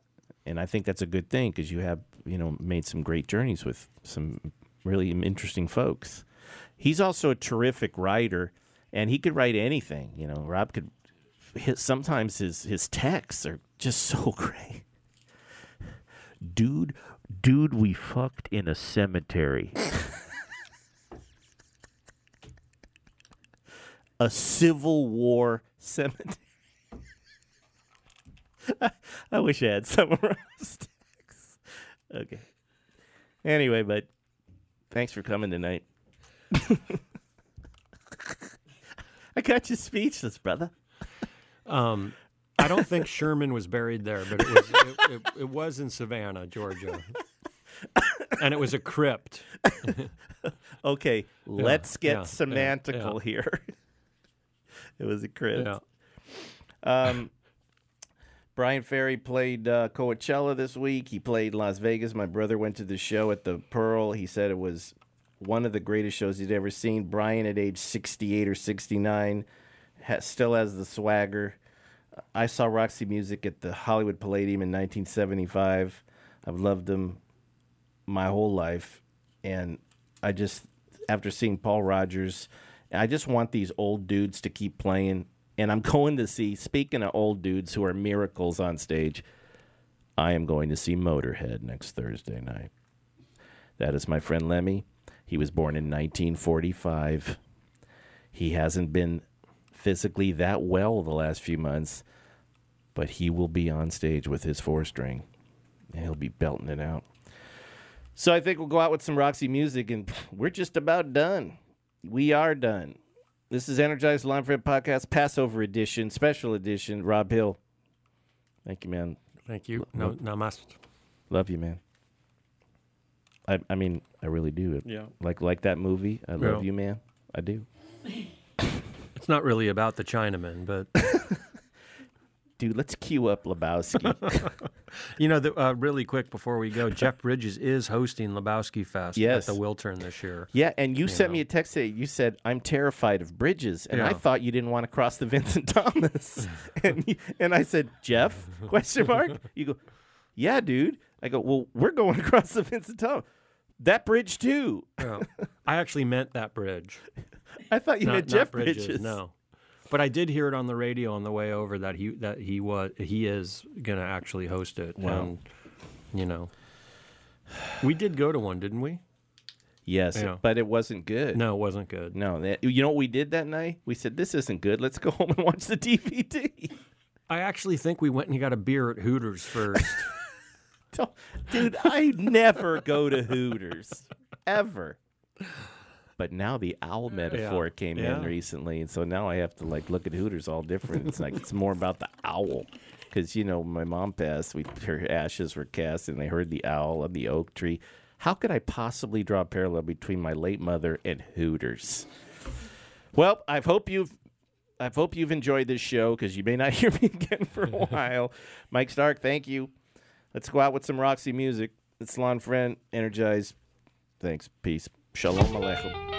S4: and I think that's a good thing because you have you know made some great journeys with some really interesting folks. He's also a terrific writer, and he could write anything. You know, Rob could. His, sometimes his his texts are just so great. Dude, dude, we fucked in a cemetery. a Civil War cemetery. I wish I had some of those texts. Okay. Anyway, but thanks for coming tonight. I got you speechless, brother.
S5: Um, I don't think Sherman was buried there, but it was it, it, it was in Savannah, Georgia, and it was a crypt.
S4: Okay, let's get
S5: yeah, yeah,
S4: semantical
S5: yeah.
S4: here. It was a crypt.
S5: Yeah.
S4: Um, Bryan Ferry played uh, Coachella this week. He played Las Vegas. My brother went to the show at the Pearl. He said it was one of the greatest shows he'd ever seen. Brian, at age 68 or 69, ha- still has the swagger. I saw Roxy Music at the Hollywood Palladium in 1975. I've loved them my whole life. And I just, after seeing Paul Rodgers, I just want these old dudes to keep playing. And I'm going to see, speaking of old dudes who are miracles on stage, I am going to see Motorhead next Thursday night. That is my friend Lemmy. He was born in 1945. He hasn't been physically that well the last few months, but he will be on stage with his four string and he'll be belting it out. So I think we'll go out with some Roxy music and we're just about done. We are done. This is Energized Lon Friend Podcast, Passover edition, special edition. Rob Hill. Thank you, man.
S5: Thank you. No, namaste.
S4: Love you, man. I I mean, I really do.
S5: Yeah.
S4: Like like that movie. I love
S5: Yeah.
S4: you, man. I do.
S5: It's not really about the Chinaman, but
S4: Dude, let's cue up Lebowski.
S5: you know, the, uh, really quick before we go, Jeff Bridges is hosting Lebowski Fest
S4: Yes.
S5: at the Wiltern this year.
S4: yeah, and you, sent
S5: know.
S4: me a text today. You said, I'm terrified of bridges. And I thought you didn't want to cross the Vincent Thomas. and, you, and I said, Jeff? Question mark? You go, yeah, dude. I go, well, we're going across the Vincent Thomas. That bridge, too.
S5: Yeah. I actually meant that bridge.
S4: I thought you
S5: not,
S4: meant Jeff
S5: Bridges,
S4: Bridges.
S5: No, but I did hear it on the radio on the way over that he that he was he is going to actually host it.
S4: Wow.
S5: And you know, we did go to one, didn't we?
S4: Yes,
S5: Yeah.
S4: but it wasn't good.
S5: No, it wasn't good.
S4: No, that, you know what we did that night? We said, this isn't good. Let's go home and watch the DVD.
S5: I actually think we went and got a beer at Hooters first.
S4: Dude, I never go to Hooters ever. But now the owl metaphor came in recently, and so now I have to like look at Hooters all different. It's like it's more about the owl, because you know my mom passed. We her ashes were cast, and they heard the owl on the oak tree. How could I possibly draw a parallel between my late mother and Hooters? Well, I hope you've I hope you've enjoyed this show because you may not hear me again for a while. Mike Stark, thank you. Let's go out with some Roxy music. It's Lon Friend, Energize. Thanks. Peace. Shalom Aleichem.